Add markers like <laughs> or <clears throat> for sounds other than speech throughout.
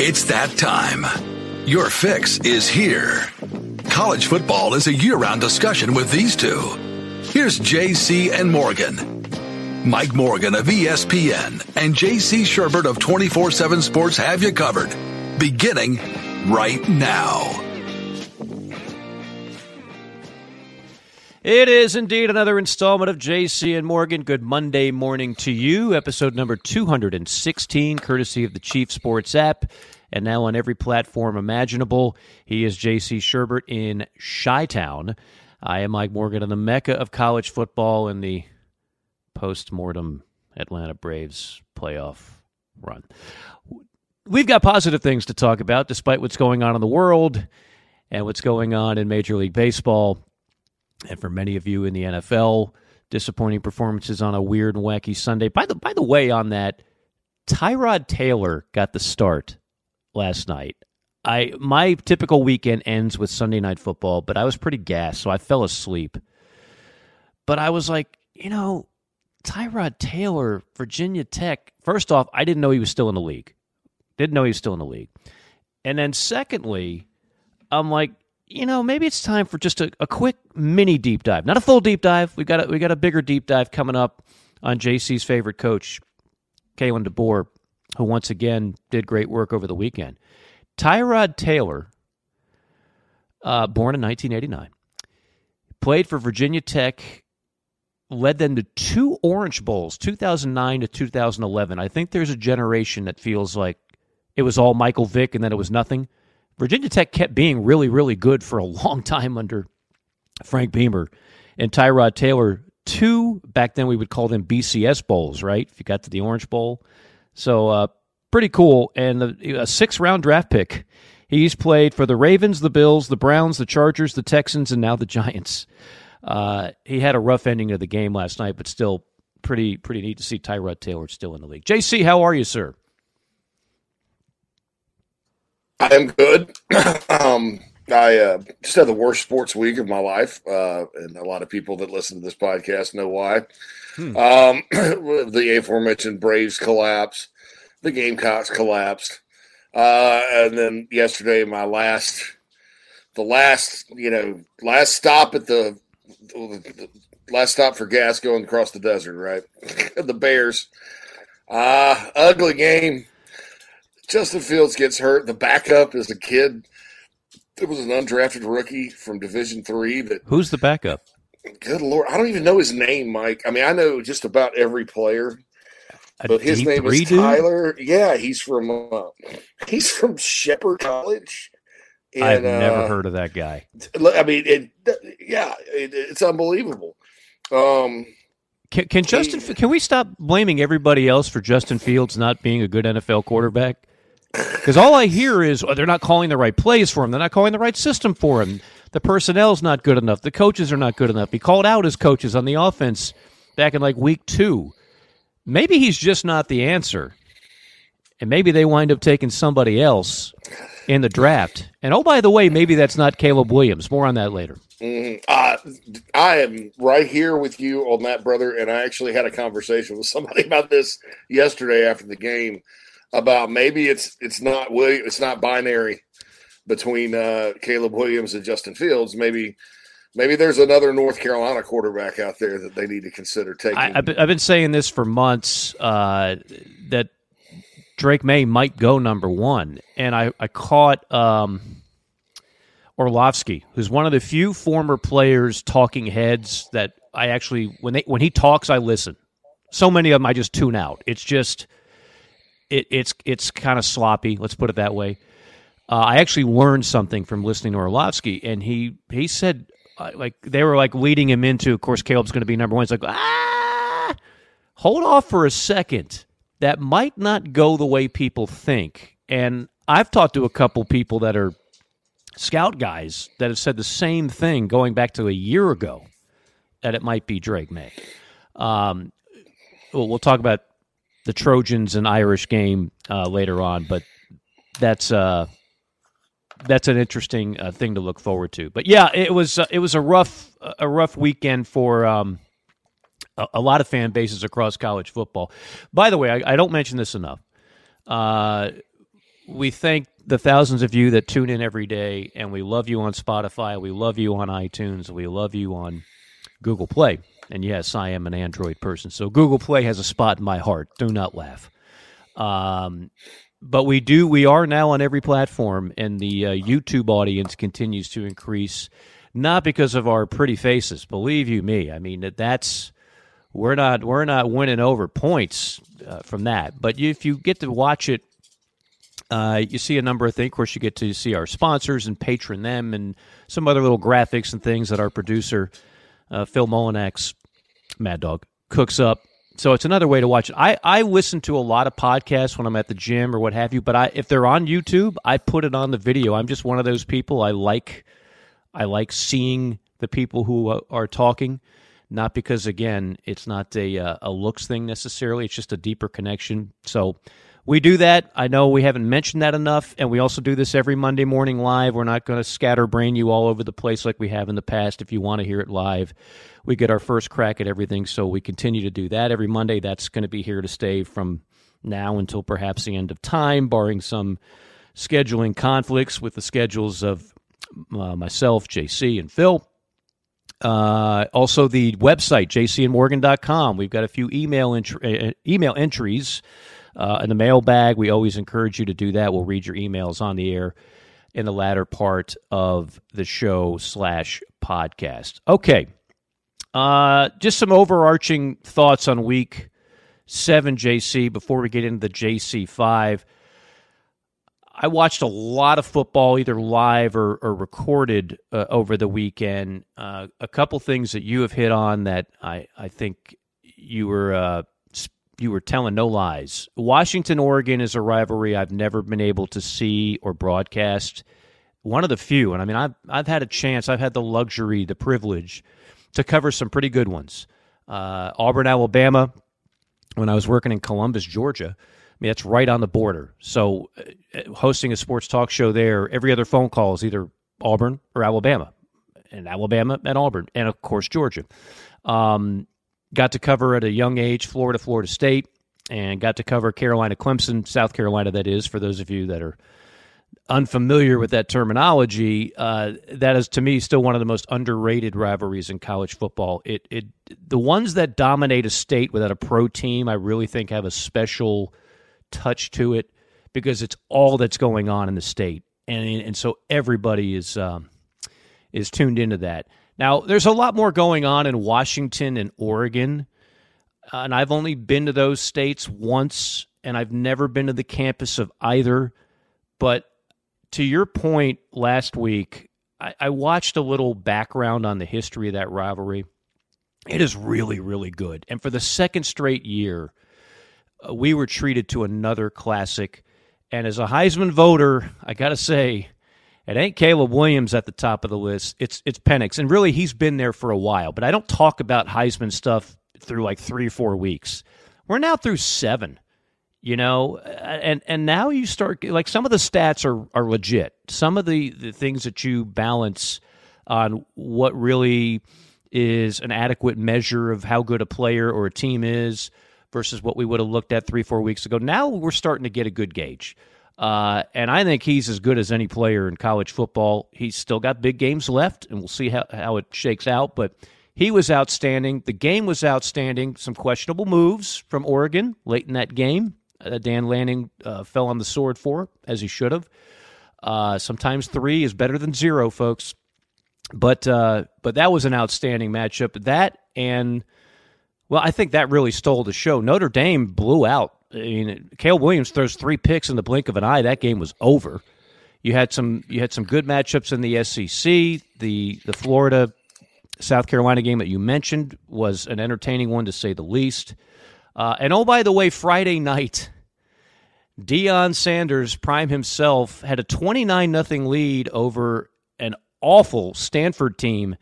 It's that time. Your fix is here. College football is a year round discussion with these two. Here's JC and Morgan. Mike Morgan of ESPN and JC Shurburtt of 24 7 Sports have you covered. Beginning right now. It is indeed another installment of JC and Morgan. Good Monday morning to you. Episode number 216, courtesy of the Chief Sports app, and now on every platform imaginable. He is JC Shurburtt in Chi Town. I am Mike Morgan in the mecca of college football in the post mortem Atlanta Braves playoff run. We've got positive things to talk about despite what's going on in the world and what's going on in Major League Baseball. And for many of you in the NFL, disappointing performances on a weird and wacky Sunday. By the by the way, on that, Tyrod Taylor got the start last night. I my typical weekend ends with Sunday night football, but I was pretty gassed, so I fell asleep. But I was like, you know, Tyrod Taylor, Virginia Tech. First off, I didn't know he was still in the league. Didn't know he was still in the league. And then secondly, I'm like, you know, maybe it's time for just a, a quick mini deep dive. Not a full deep dive. We got a, we got a bigger deep dive coming up on JC's favorite coach, Kalen DeBoer, who once again did great work over the weekend. Tyrod Taylor, uh, born in 1989, played for Virginia Tech, led them to two Orange Bowls, 2009 to 2011. I think there's a generation that feels like it was all Michael Vick and then it was nothing. Virginia Tech kept being really, really good for a long time under Frank Beamer and Tyrod Taylor. Two back then we would call them BCS bowls, right? If you got to the Orange Bowl, so uh, pretty cool. And a, a six round draft pick. He's played for the Ravens, the Bills, the Browns, the Chargers, the Texans, and now the Giants. Uh, he had a rough ending of the game last night, but still pretty pretty neat to see Tyrod Taylor still in the league. JC, how are you, sir? I am good. <clears throat> um, I uh, just had the worst sports week of my life, uh, and a lot of people that listen to this podcast know why. Hmm. Um, <clears throat> the aforementioned Braves collapse, the Gamecocks collapsed, uh, and then yesterday my last, the last you know last stop at the, the last stop for gas going across the desert, right? <laughs> the Bears, uh, ugly game. Justin Fields gets hurt. The backup is a kid. It was an undrafted rookie from Division Three. That who's the backup? Good lord, I don't even know his name, Mike. I mean, I know just about every player, A but his name is dude? Tyler. Yeah, he's from uh, he's from Shepherd College. And, I've never uh, heard of that guy. I mean, it, yeah, it, it's unbelievable. Um, Can, can Justin? Can we stop blaming everybody else for Justin Fields not being a good NFL quarterback? Because all I hear is oh, they're not calling the right plays for him. They're not calling the right system for him. The personnel's not good enough. The coaches are not good enough. He called out his coaches on the offense back in like week two. Maybe he's just not the answer, and maybe they wind up taking somebody else in the draft. And oh, by the way, maybe that's not Caleb Williams. More on that later. Mhm. Uh, I am right here with you on that, brother. And I actually had a conversation with somebody <laughs> about this yesterday after the game about maybe it's it's not William, it's not binary between uh, Caleb Williams and Justin Fields. Maybe maybe there's another North Carolina quarterback out there that they need to consider taking. I, I've, been, I've been saying this for months uh, that Drake Maye might go number one, and I, I caught um, Orlovsky, who's one of the few former players, talking heads that I actually when they when he talks, I listen. So many of them I just tune out. It's just it, it's it's kind of sloppy. Let's put it that way. Uh, I actually learned something from listening to Orlovsky, and he he said uh, like they were like leading him into. Of course, Caleb's going to be number one. He's like, ah, hold off for a second. That might not go the way people think. And I've talked to a couple people that are scout guys that have said the same thing going back to a year ago that it might be Drake Maye. Um, we'll, we'll talk about the Trojans and Irish game uh, later on, but that's uh, that's an interesting uh, thing to look forward to. But yeah, it was uh, it was a rough a rough weekend for um, a, a lot of fan bases across college football. By the way, I, I don't mention this enough. Uh, we thank the thousands of you that tune in every day, and we love you on Spotify. We love you on iTunes. We love you on Google Play. And yes, I am an Android person, so Google Play has a spot in my heart. Do not laugh. Um, but we do. We are now on every platform, and the uh, YouTube audience continues to increase. Not because of our pretty faces, believe you me. I mean that that's we're not we're not winning over points uh, from that. But if you get to watch it, uh, you see a number of things. Of course, you get to see our sponsors and patron them, and some other little graphics and things that our producer uh, Phil Molinax, Mad Dog, cooks up. So it's another way to watch it. I, I listen to a lot of podcasts when I'm at the gym or what have you, but I if they're on YouTube, I put it on the video. I'm just one of those people. I like I like seeing the people who uh, are talking, not because again it's not a uh, a looks thing necessarily. It's just a deeper connection. So we do that. I know we haven't mentioned that enough, and we also do this every Monday morning live. We're not going to scatterbrain you all over the place like we have in the past. If you want to hear it live, we get our first crack at everything, so we continue to do that every Monday. That's going to be here to stay from now until perhaps the end of time, barring some scheduling conflicts with the schedules of uh, myself, JC, and Phil. Uh, also, the website, jcandmorgan.com. We've got a few email, ent- uh, email entries uh, in the mailbag. We always encourage you to do that. We'll read your emails on the air in the latter part of the show slash podcast. Okay. Uh, just some overarching thoughts on week seven, JC, before we get into the JC five. I watched a lot of football, either live or, or recorded uh, over the weekend. Uh, a couple things that you have hit on that I, I think you were uh, you were telling no lies. Washington Oregon is a rivalry I've never been able to see or broadcast. One of the few, and I mean I've I've had a chance, I've had the luxury, the privilege to cover some pretty good ones. Uh, Auburn, Alabama, when I was working in Columbus, Georgia. I mean that's right on the border. So uh, hosting a sports talk show there, every other phone call is either Auburn or Alabama, and Alabama and Auburn, and of course Georgia. Um, got to cover at a young age Florida, Florida State, and got to cover Carolina, Clemson, South Carolina, that is, for those of you that are unfamiliar with that terminology. Uh, that is, to me, still one of the most underrated rivalries in college football. It, it, the ones that dominate a state without a pro team, I really think have a special touch to it because it's all that's going on in the state, and and so everybody is um, is tuned into that. Now, there's a lot more going on in Washington and Oregon, and I've only been to those states once, and I've never been to the campus of either. But to your point last week, I, I watched a little background on the history of that rivalry. It is really, really good. And for the second straight year, uh, we were treated to another classic. And as a Heisman voter, I got to say, it ain't Caleb Williams at the top of the list. It's it's Penix, and really he's been there for a while. But I don't talk about Heisman stuff through like three or four weeks. We're now through seven, you know, and and now you start like some of the stats are are legit. Some of the the things that you balance on what really is an adequate measure of how good a player or a team is versus what we would have looked at three four weeks ago. Now we're starting to get a good gauge. Uh, and I think he's as good as any player in college football. He's still got big games left, and we'll see how, how it shakes out. But he was outstanding. The game was outstanding. Some questionable moves from Oregon late in that game. Uh, Dan Lanning uh, fell on the sword for, as he should have. Uh, sometimes three is better than zero, folks. But uh, but that was an outstanding matchup. That and well, I think that really stole the show. Notre Dame blew out I mean, Caleb Williams throws three picks in the blink of an eye. That game was over. You had some you had some good matchups in the SEC. The the Florida South Carolina game that you mentioned was an entertaining one to say the least. Uh, and oh, by the way, Friday night, Deion Sanders, prime himself, had a 29 nothing lead over an awful Stanford team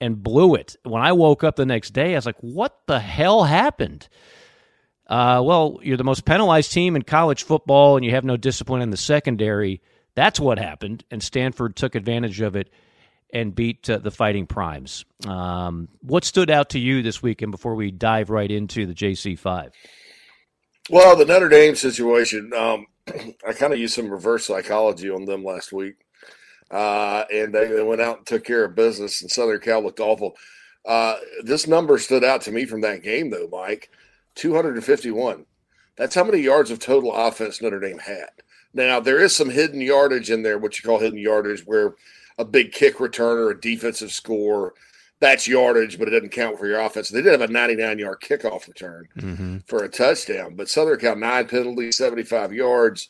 and blew it. When I woke up the next day, I was like, what the hell happened? Uh, well, you're the most penalized team in college football, and you have no discipline in the secondary. That's what happened, and Stanford took advantage of it and beat uh, the Fighting Primes. Um, what stood out to you this weekend before we dive right into the JC5? Well, the Notre Dame situation, um, <clears throat> I kind of used some reverse psychology on them last week. Uh, and they, they, went out and took care of business, and Southern Cal looked awful. Uh, this number stood out to me from that game, though, Mike 251. That's how many yards of total offense Notre Dame had. Now, there is some hidden yardage in there, what you call hidden yardage, where a big kick return or a defensive score, that's yardage, but it doesn't count for your offense. They did have a 99 yard kickoff return mm-hmm. for a touchdown, but Southern Cal, nine penalties, 75 yards.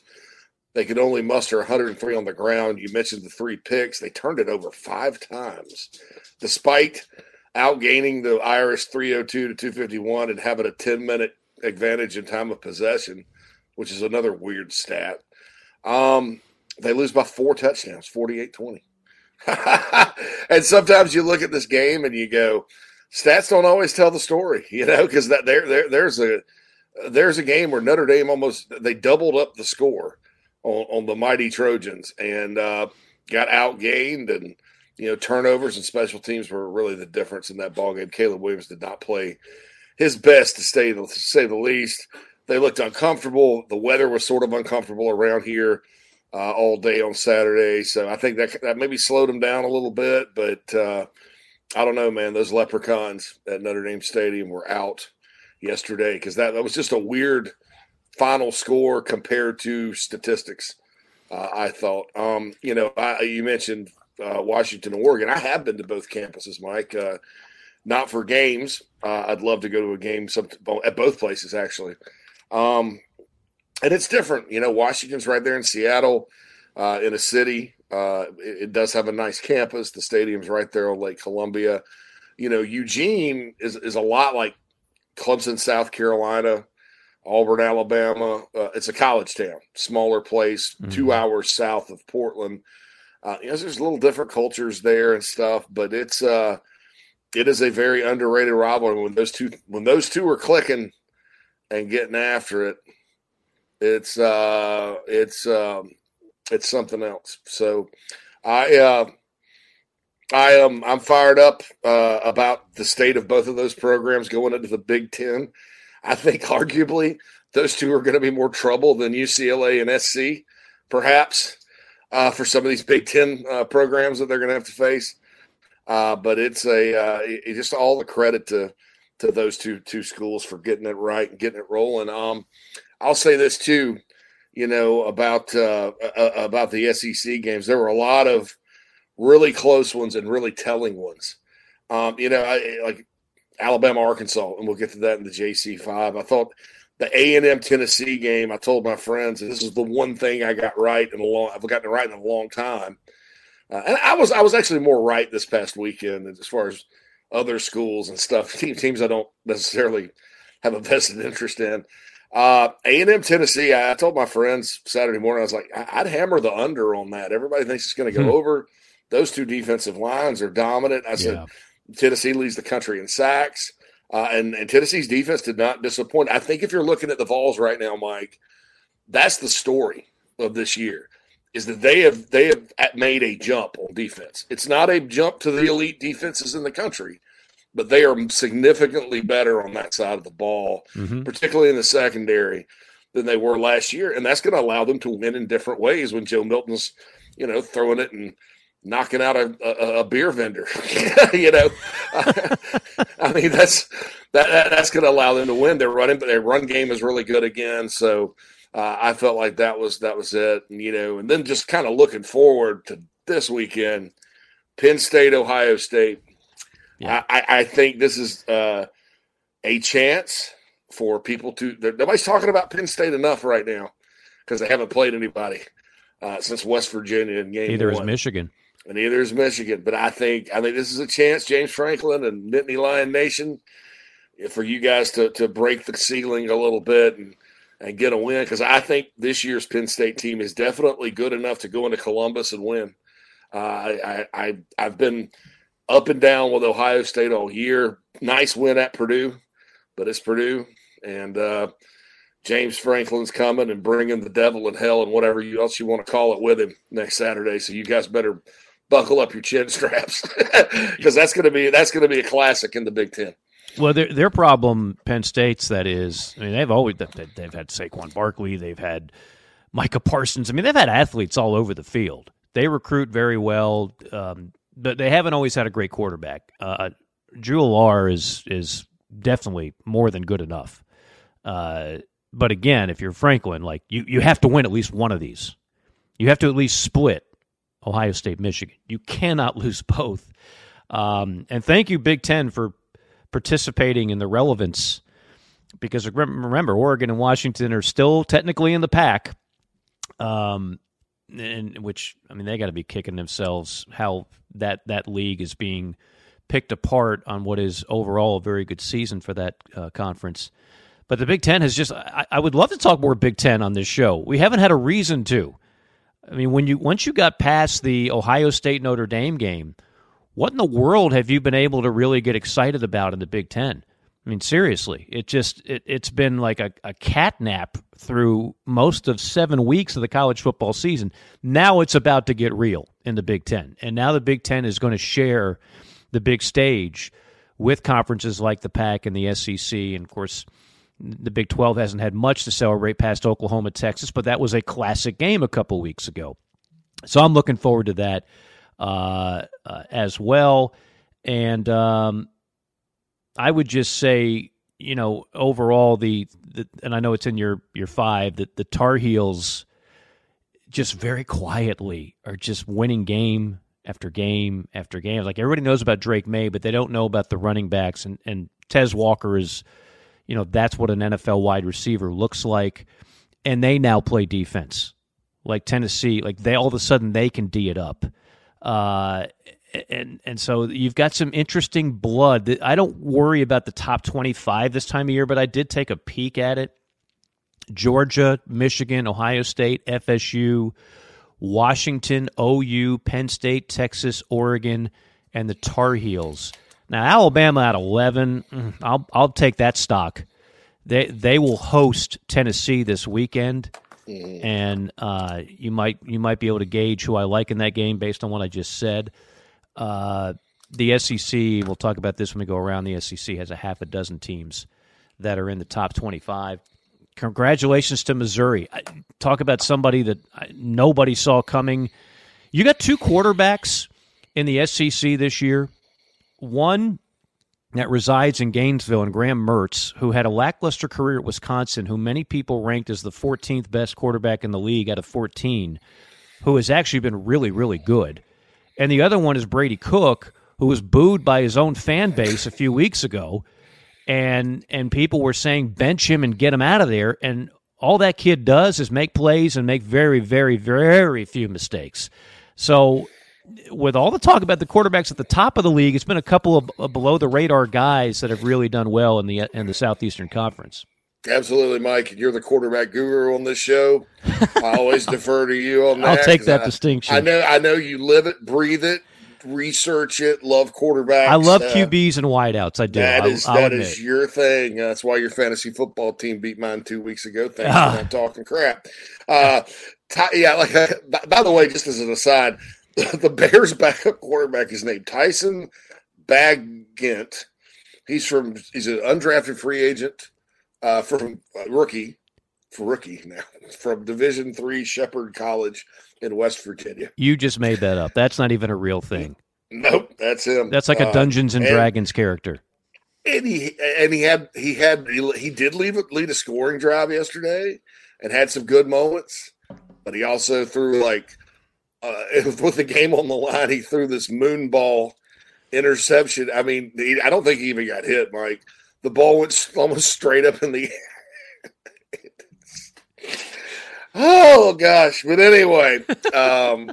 They could only muster 103 on the ground. You mentioned the three picks. They turned it over five times, despite outgaining the Irish 302 to 251 and having a 10 minute advantage in time of possession, which is another weird stat. Um, they lose by four touchdowns, 48 20. <laughs> and sometimes you look at this game and you go, stats don't always tell the story, <laughs> you know, because that there, there there's a there's a game where Notre Dame almost they doubled up the score on, on the mighty Trojans and uh, got outgained and you know turnovers and special teams were really the difference in that ball game. Caleb Williams did not play his best to say to say the least. They looked uncomfortable. The weather was sort of uncomfortable around here uh, all day on Saturday, so I think that that maybe slowed them down a little bit. But uh, I don't know, man. Those leprechauns at Notre Dame Stadium were out yesterday because that, that was just a weird final score compared to statistics. Uh, I thought, um, you know, I, you mentioned uh, Washington, Oregon. I have been to both campuses, Mike. Uh, not for games. Uh, I'd love to go to a game some, at both places, actually. Um, and it's different. You know, Washington's right there in Seattle, uh, in a city. Uh, it, it, does have a nice campus. The stadium's right there on Lake Columbia. You know, Eugene is, is a lot like Clemson, South Carolina. Auburn, Alabama. Uh, it's a college town, smaller place, mm-hmm. two hours south of Portland. Uh, you know, there's a little different cultures there and stuff, but it's uh, it is a very underrated rivalry. When those two when those two are clicking and getting after it, it's uh, it's um, it's something else. So I uh, I am I'm fired up uh, about the state of both of those programs going into the Big Ten. I think arguably those two are going to be more trouble than UCLA and SC, perhaps, uh, for some of these Big Ten uh, programs that they're going to have to face. Uh, but it's a uh, it, just all the credit to to those two two schools for getting it right and getting it rolling. Um, I'll say this too, you know about uh, about the SEC games. There were a lot of really close ones and really telling ones. Um, you know, I, like Alabama, Arkansas, and we'll get to that in the JC five. I thought the A and M Tennessee game. I told my friends this is the one thing I got right in a long. I've gotten it right in a long time, uh, and I was I was actually more right this past weekend as far as other schools and stuff. <laughs> Team, teams I don't necessarily have a vested interest in. Uh, A and M Tennessee. I, I, told my friends Saturday morning. I was like, I, would hammer the under on that. Everybody thinks it's going to go hmm. over. Those two defensive lines are dominant. I said. Yeah Tennessee leads the country in sacks. Uh, and, and Tennessee's defense did not disappoint. I think if you're looking at the Vols right now, Mike, that's the story of this year is that they have they have made a jump on defense. It's not a jump to the elite defenses in the country, but they are significantly better on that side of the ball, mm-hmm. particularly in the secondary, than they were last year, and that's going to allow them to win in different ways when Joe Milton's, you know, throwing it and knocking out a, a, a beer vendor. <laughs> you know, <laughs> I mean that's that, that that's going to allow them to win. Their running, but their run game is really good again. So uh, I felt like that was that was it. And, you know, and then just kind of looking forward to this weekend, Penn State, Ohio State. Yeah. I, I think this is uh, a chance for people to. Nobody's talking about Penn State enough right now because they haven't played anybody. Uh, since West Virginia in game Either one. is Michigan and neither is Michigan. But I think I think this is a chance, James Franklin and Nittany Lion Nation, for you guys to to break the ceiling a little bit and and get a win because I think this year's Penn State team is definitely good enough to go into Columbus and win. Uh, I, I I've been up and down with Ohio State all year. Nice win at Purdue, but it's Purdue and. Uh, James Franklin's coming and bringing the devil and hell and whatever else you want to call it with him next Saturday. So you guys better buckle up your chin straps <laughs> because that's going to be that's going to be a classic in the Big Ten. Well, their their problem, Penn State's that is. I mean, they've always they've had Saquon Barkley, they've had Micah Parsons. I mean, they've had athletes all over the field. They recruit very well, um, but they haven't always had a great quarterback. Uh, Drew Allar is is definitely more than good enough. Uh, but again, if you're Franklin, like you, you have to win at least one of these. You have to at least split Ohio State, Michigan. You cannot <laughs> lose both. Um, and thank you, Big Ten, for participating in the relevance. Because remember, Oregon and Washington are still technically in the Pac. Um, and which I mean, they got to be kicking themselves how that that league is being picked apart on what is overall a very good season for that uh, conference. But the Big Ten has just, I, I, would love to talk more Big Ten on this show. We haven't had a reason to. I mean, when you once you got past the Ohio State Notre Dame game, what in the world have you been able to really get excited about in the Big Ten? I mean, seriously, it just it, it's been like a, a cat nap through most of seven weeks of the college football season. Now it's about to get real in the Big Ten, and now the Big Ten is going to share the big stage with conferences like the Pac and the SEC, and of course the Big 12 hasn't had much to celebrate past Oklahoma, Texas, but that was a classic game a couple weeks ago. So I'm looking forward to that uh, uh, as well. And um, I would just say, you know, overall, the, the, and I know it's in your your five that the Tar Heels just very quietly are just winning game after game after game. Like everybody knows about Drake Maye, but they don't know about the running backs. And and Tez Walker is you know, that's what an NFL wide receiver looks like. And they now play defense. Like Tennessee, like they all of a sudden they can D it up. Uh, and and so you've got some interesting blood. I don't worry about the top 25 this time of year, but I did take a peek at it. Georgia, Michigan, Ohio State, FSU, Washington, OU, Penn State, Texas, Oregon, and the Tar Heels. Now Alabama at eleven, mm, I'll I'll take that stock. They they will host Tennessee this weekend, mm-hmm. and uh, you might you might be able to gauge who I like in that game based on what I just said. Uh, the SEC, we'll talk about this when we go around. The SEC has a half a dozen teams that are in the top twenty-five. Congratulations to Missouri. Talk about somebody that nobody saw coming. You got two quarterbacks in the SEC this year one that resides in Gainesville and Graham Mertz, who had a lackluster career at Wisconsin, who many people ranked as the 14th best quarterback in the league out of 14, who has actually been really, really good. And the other one is Brady Cook, who was booed by his own fan base a few weeks ago. And and people were saying bench him and get him out of there. And all that kid does is make plays and make very, very, very few mistakes. So with all the talk about the quarterbacks at the top of the league, it's been a couple of, of below the radar guys that have really done well in the in the Southeastern Conference. Absolutely, Mike. And You're the quarterback guru on this show. I always <laughs> defer to you on that. I'll take that I, distinction. I know. I know you live it, breathe it, research it, love quarterbacks. I love uh, QBs and wideouts. I do. That is, I'll, that is your thing. That's why your fantasy football team beat mine two weeks ago. Thanks ah. for not talking crap. Uh, t- yeah. Like, uh, <laughs> by, by the way, just as an aside, <laughs> the Bears' backup quarterback is named Tyson Bagent. He's from he's an undrafted free agent uh, from uh, rookie for rookie now <laughs> from Division Three Shepherd College in West Virginia. You just made that up. That's not even a real thing. Nope, that's him. That's like a uh, Dungeons and, and Dragons character. And he and he had he had he did leave lead a scoring drive yesterday and had some good moments, but he also threw like uh, <laughs> with the game on the line, he threw this moon ball interception. I mean, he, I don't think he even got hit, Mike. The ball went almost straight up in the air. <laughs> oh gosh! But anyway, um,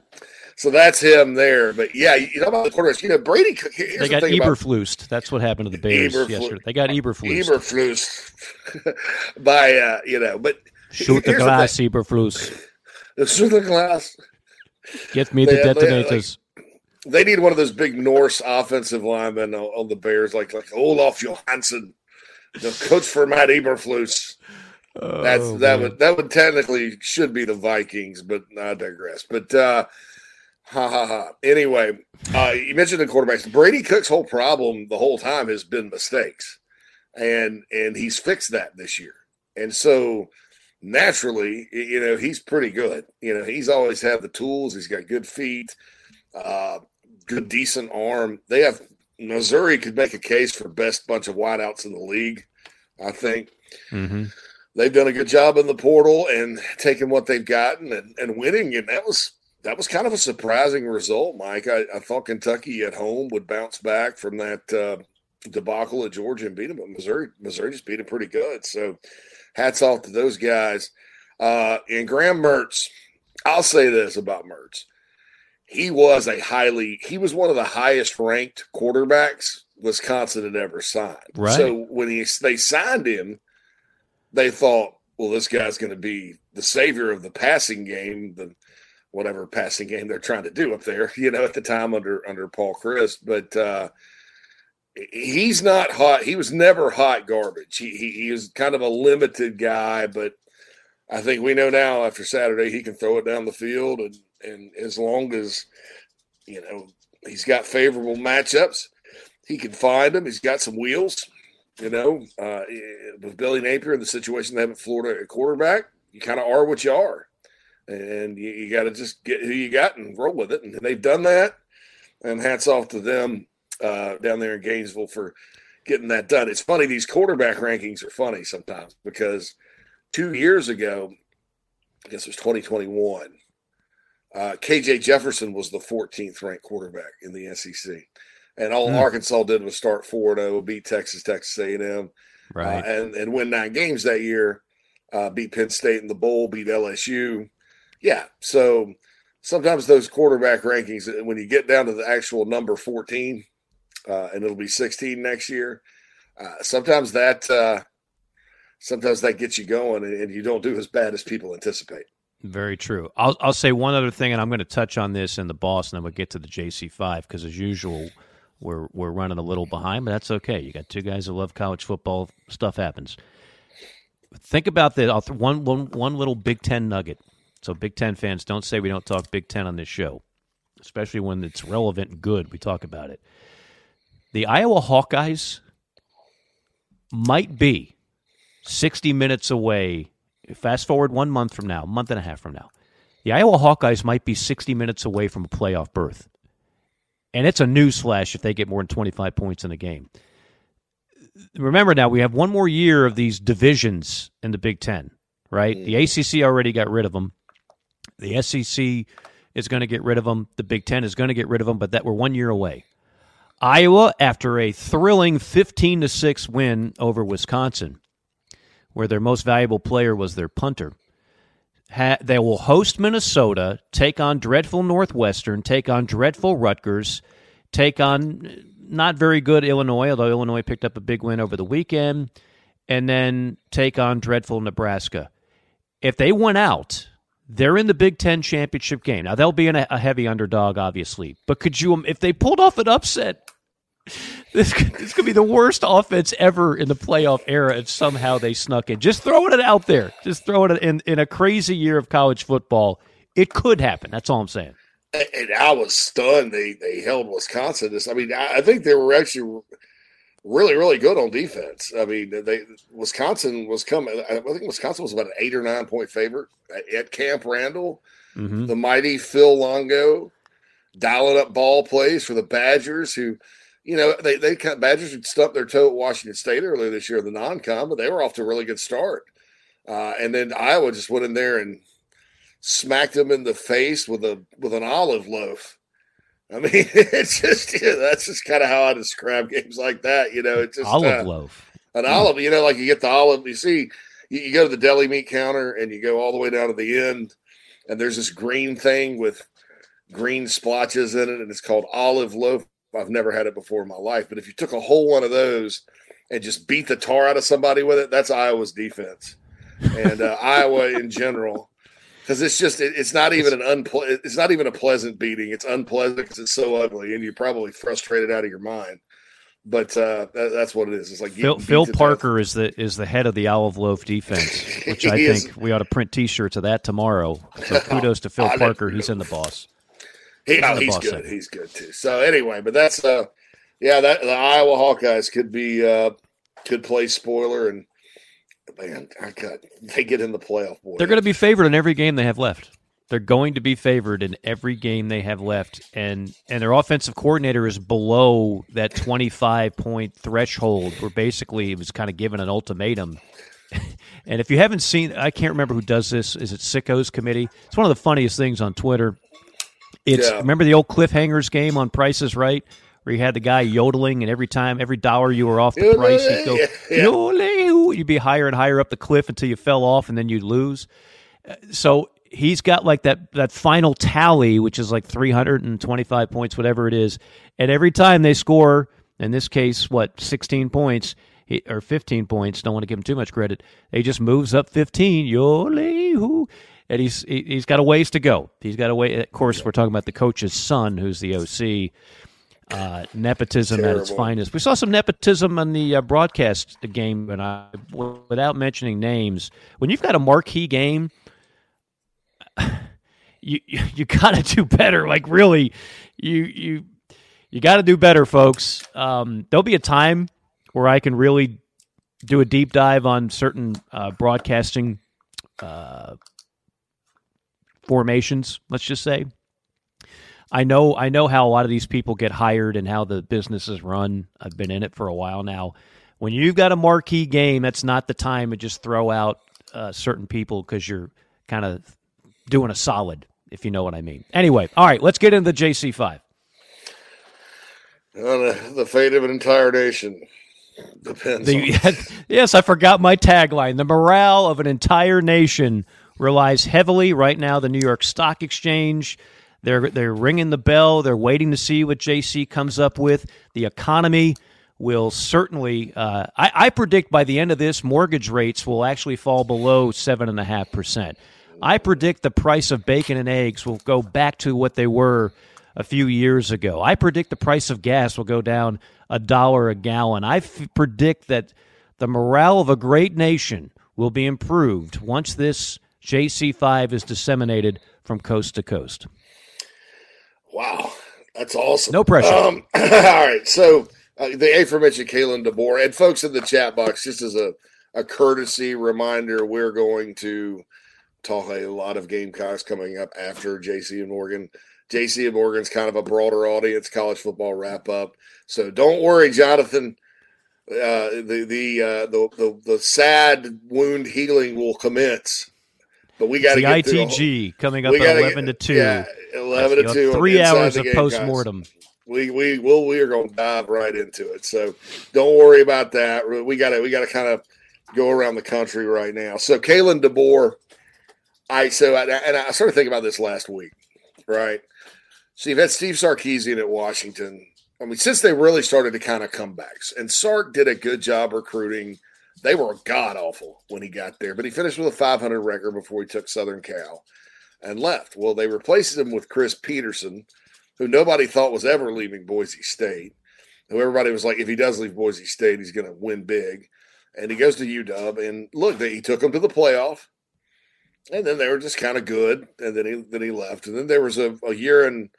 so that's him there. But yeah, you know about the quarterbacks. You know, Brady. They got the Eberflus. That's what happened to the Bears yesterday. They got Eberflus. Eberflus <laughs> by uh, you know, but shoot the glass, Eberflus. Shoot the glass. Get me the they, detonators. They, like, they, need one of those big Norse offensive linemen on, on the Bears, like like Olaf Johansson, the coach for Matt Eberflus. Oh, That's that man. would that would technically should be the Vikings, but I digress. But uh Ha ha ha. Anyway, uh, you mentioned the quarterbacks. Brady Cook's whole problem the whole time has been mistakes, and and he's fixed that this year. And so naturally, you know, he's pretty good. You know, he's always had the tools. He's got good feet, uh, good decent arm. They have Missouri could make a case for best bunch of wideouts in the league. I think. Mm-hmm they've done a good job in the portal and taking what they've gotten and, and winning. And that was that was kind of a surprising result, Mike. I, I thought Kentucky at home would bounce back from that uh, debacle at Georgia and beat them, but Missouri Missouri just beat them pretty good. So hats off to those guys. Uh, and Graham Mertz, I'll say this about Mertz. He was a highly he was one of the highest ranked quarterbacks Wisconsin had ever signed. Right. So when he they signed him, they thought, well, this guy's going to be the savior of the passing game, the whatever passing game they're trying to do up there, <laughs> you know, at the time under under Paul Chryst. But uh, he's not hot. He was never hot garbage. He, he he was kind of a limited guy, but I think we know now after Saturday he can throw it down the field, and and as long as you know he's got favorable matchups, he can find them. He's got some wheels. You know, uh, with Billy Napier in the situation they have at Florida at quarterback, you kind of are what you are and you, you got to just get who you got and roll with it. And they've done that. And hats off to them uh, down there in Gainesville for getting that done. It's funny; these quarterback rankings are funny sometimes because two years ago, I guess it was 2021. Uh, KJ Jefferson was the 14th ranked quarterback in the SEC, and all mm. Arkansas did was start 4-0, beat Texas, Texas A&M, right, uh, and and win nine games that year. Uh, beat Penn State in the bowl, beat LSU, yeah. So sometimes those quarterback rankings, uh, when you get down to the actual number 14, uh, and it'll be 16 next year, uh, sometimes that uh, sometimes that gets you going, and, and you don't do as bad as people anticipate. Very true. I'll I'll say one other thing, and I'm going to touch on this in the boss, and then we'll get to the JC5 because as usual, we're we're running a little behind, but that's okay. You got two guys who love college football. Stuff happens. Think about this. I'll th- one, one, one little Big Ten nugget. So, Big Ten fans, don't say we don't talk Big Ten on this show, especially when it's relevant and good. We talk about it. The Iowa Hawkeyes might be 60 minutes away. Fast forward one month from now, month and a half from now. The Iowa Hawkeyes might be 60 minutes away from a playoff berth. And it's a newsflash if they get more than 25 points in a game. Remember now, we have one more year of these divisions in the Big Ten, right? The mm-hmm. ACC already got rid of them. The SEC is going to get rid of them. The Big Ten is going to get rid of them, but that we're one year away. Iowa, after a thrilling 15 to 6 win over Wisconsin, where their most valuable player was their punter, ha- they will host Minnesota, take on dreadful Northwestern, take on dreadful Rutgers, take on uh, not very good Illinois, although Illinois picked up a big win over the weekend, and then take on dreadful Nebraska. If they went out they're in the Big Ten championship game. Now they'll be in a heavy underdog, obviously. But could you, if they pulled off an upset, <laughs> this, this could be the worst offense ever in the playoff era if somehow they snuck in. Just throwing it out there. Just throwing it in, in a crazy year of college football. It could happen. That's all I'm saying. And I was stunned they they held Wisconsin. This, I mean, I think they were actually really, really good on defense. I mean, they Wisconsin was coming. I think Wisconsin was about an eight or nine point favorite at Camp Randall. Mm-hmm. The mighty Phil Longo dialing up ball plays for the Badgers, who, you know, they they kind Badgers had stumped their toe at Washington State earlier this year in the non-con, but they were off to a really good start. Uh, and then Iowa just went in there and smacked them in the face with a with an olive loaf. I mean, <laughs> it's just yeah, that's just kind of how I describe games like that. You know, it's just olive uh, loaf, an mm. olive. You know, like you get the olive. You see, you, you, go to the deli meat counter and you go all the way down to the end, and there's this green thing with green splotches in it, and it's called olive loaf. I've never had it before in my life, but if you took a whole one of those and just beat the tar out of somebody with it, that's Iowa's defense, and uh, <laughs> Iowa in general because it's just it, it's not even an unple- it's not even a pleasant beating. It's unpleasant because it's so ugly, and you're probably frustrated out of your mind. But uh, that, that's what it is. It's like Phil, Phil Parker death. is the is the head of the olive loaf defense, <laughs> which I think is. we ought to print T-shirts of that tomorrow. So <laughs> kudos to Phil Parker. He's in the boss. He, oh, he's good. He's good too. So anyway, but that's uh, yeah, that the Iowa Hawkeyes could be uh, could play spoiler and man, I got they get in the playoff. Boy, they're going to be favored in every game they have left. They're going to be favored in every game they have left, and and their offensive coordinator is below that twenty five point threshold, where basically it was kind of given an ultimatum. <laughs> and if you haven't seen, I can't remember who does this. Is it Sickos Committee? It's one of the funniest things on Twitter. It's yeah. remember the old cliffhangers game on Prices Right where you had the guy yodeling, and every time, every dollar you were off the price, he'd go, yeah. you'd be higher and higher up the cliff until you fell off, and then you'd lose. Uh, so he's got like that that final tally, which is like 325 points, whatever it is, and every time they score, in this case, what 16 points or 15 points, don't want to give him too much credit. He just moves up 15, yole and he's he's got a ways to go. He's got a way. Of course, we're talking about the coach's son, who's the OC uh, nepotism Terrible. at its finest. We saw some nepotism on the uh, broadcast game, and I, without mentioning names, when you've got a marquee game, <sighs> you you, you got to do better. Like really, you you you got to do better, folks. Um, there'll be a time where I can really do a deep dive on certain uh, broadcasting uh, formations. Let's just say I know I know how a lot of these people get hired and how the business is run. I've been in it for a while now. When you've got a marquee game, that's not the time to just throw out uh, certain people because you're kind of doing a solid, if you know what I mean. Anyway, all right, let's get into the JC five. Uh, the fate of an entire nation depends. The, <laughs> yes, I forgot my tagline. The morale of an entire nation relies heavily right now. The New York Stock Exchange they're they're ringing the bell. They're waiting to see what JC comes up with. The economy will certainly. Uh, I, I predict by the end of this, mortgage rates will actually fall below seven and a half percent. I predict the price of bacon and eggs will go back to what they were a few years ago. I predict the price of gas will go down a dollar a gallon. I f- predict that the morale of a great nation will be improved once this JC5 is disseminated from coast to coast. Wow, that's awesome. No pressure. Um, <clears throat> all right, so uh, the aforementioned Kalen DeBoer and folks in the chat box, just as a, a courtesy reminder, we're going to talk a lot of Gamecocks coming up after JC and Morgan. JC and Morgan's kind of a broader audience college football wrap up, so don't worry, Jonathan. Uh, the the, uh, the the the sad wound healing will commence but we got the ITG coming up at eleven get, to two. Yeah, eleven to two. Three hours of post mortem. We we will we are going to dive right into it. So don't worry about that. We got to we got to kind of go around the country right now. So Kalen DeBoer, I so I, and I started thinking about this last week, right? So you've had Steve Sarkisian at Washington. I mean, since they really started to kind of come back, and Sark did a good job recruiting they were god awful when he got there, but he finished with a 500 record before he took Southern Cal and left. Well, they replaced him with Chris Petersen, who nobody thought was ever leaving Boise State. Who everybody was like, if he does leave Boise State, he's going to win big. And he goes to UW, and look, they, he took him to the playoff, and then they were just kind of good, and then he then he left, and then there was a, a year and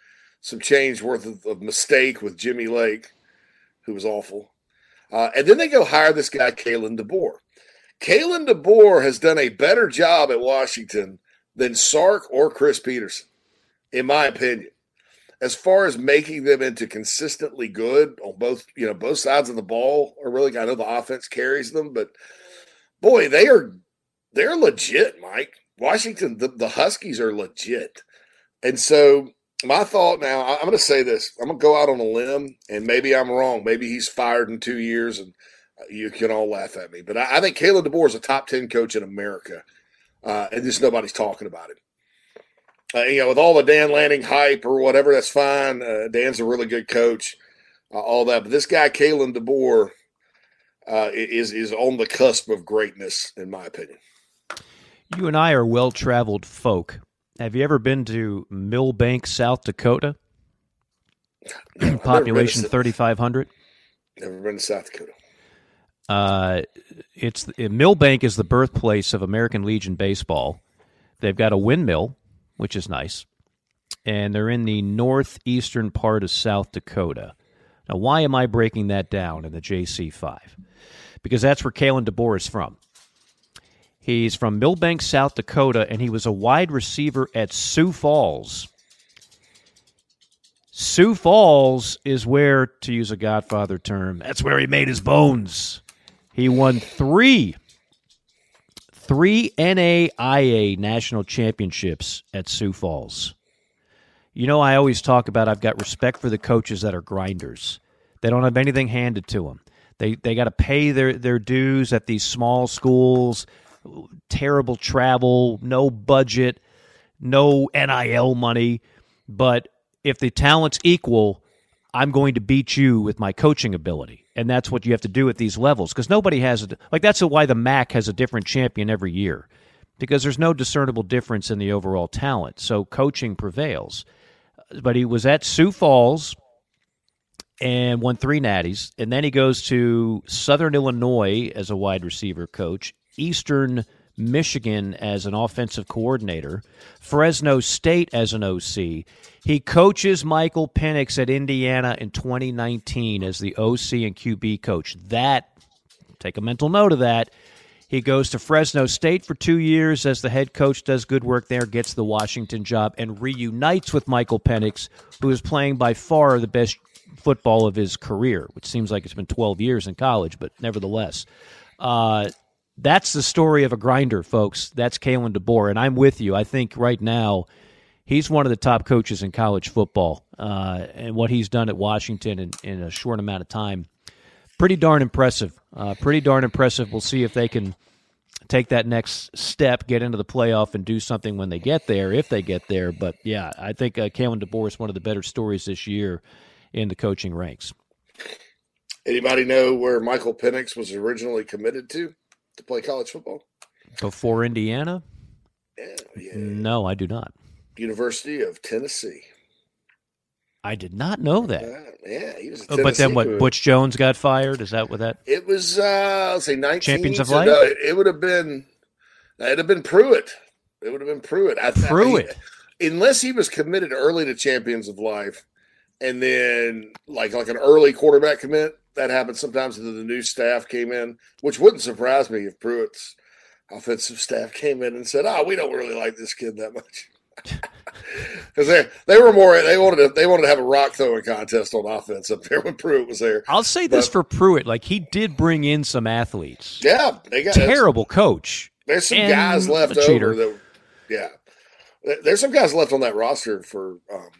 some change worth of, of mistake with Jimmy Lake, who was awful. Uh, and then they go hire this guy, Kalen DeBoer. Kalen DeBoer has done a better job at Washington than Sark or Chris Petersen, in my opinion, as far as making them into consistently good on both, you know, both sides of the ball. Or really, I know the offense carries them, but boy, they are they're legit, Mike. Washington, the, the Huskies are legit. And so my thought now, I'm going to say this. I'm going to go out on a limb, and maybe I'm wrong. Maybe he's fired in two years, and you can all laugh at me. But I, I think Caleb DeBoer is a top 10 coach in America, uh, and just nobody's talking about him. Uh, you know, with all the Dan Lanning hype or whatever, that's fine. Uh, Dan's a really good coach, uh, all that. But this guy, Kalen DeBoer, uh, is is on the cusp of greatness, in my opinion. You and I are well traveled folk. Have you ever been to Milbank, South Dakota? No, Population thirty five hundred. Never been to South Dakota. Uh, it's Milbank is the birthplace of American Legion baseball. They've got a windmill, which is nice. and they're in the northeastern part of South Dakota. Now, why am I breaking that down in the JC5? Because that's where Kalen DeBoer is from. He's from Milbank, South Dakota, and he was a wide receiver at Sioux Falls. Sioux Falls is where, to use a Godfather term, that's where he made his bones. He won three, three NAIA national championships at Sioux Falls. You know, I always talk about I've got respect for the coaches that are grinders. They don't have anything handed to them. They they got to pay their their dues at these small schools. Terrible travel, no budget, no NIL money, but if the talent's equal, I'm going to beat you with my coaching ability. And that's what you have to do at these levels because nobody has it. Like, that's why the MAC has a different champion every year because there's no discernible difference in the overall talent. So coaching prevails. But he was at Sioux Falls and won three natties. And then he goes to Southern Illinois as a wide receiver coach, Eastern Michigan as an offensive coordinator, Fresno State as an OC. He coaches Michael Penix at Indiana in 2019 as the OC and QB coach. That, take a mental note of that. He goes to Fresno State for two years as the head coach, does good work there, gets the Washington job, and reunites with Michael Penix, who is playing by far the best football of his career, which seems like it's been 12 years in college, but nevertheless. Uh, that's the story of a grinder, folks. That's Kalen DeBoer, and I'm with you. I think right now he's one of the top coaches in college football, uh, and what he's done at Washington in, in, a short amount of time, pretty darn impressive. Uh, pretty darn impressive. We'll see if they can take that next step, get into the playoff, and do something when they get there, if they get there. But yeah, I think uh, Kalen DeBoer is one of the better stories this year in the coaching ranks. Anybody know where Michael Penix was originally committed to? To play college football. Before Indiana? Yeah, yeah. No, I do not. University of Tennessee. I did not know that. yeah, he was. Oh, but then what? Butch Jones got fired. Is that what that? It was. uh Let's say nineteen. Champions of Life. No, it, would have been. It'd have been Pruitt. It would have been Pruitt. I, Pruitt. I, unless he was committed early to Champions of Life, and then like like an early quarterback commit, that happened sometimes that the new staff came in, which wouldn't surprise me if Pruitt's offensive staff came in and said, "Oh, we don't really like this kid that much," <laughs> because they they were more they wanted to they wanted to have a rock throwing contest on offense up there when Pruitt was there. I'll say but, this for Pruitt: like he did bring in some athletes. Yeah, they got terrible coach. There's some guys left over that, yeah. There's some guys left on that roster for um,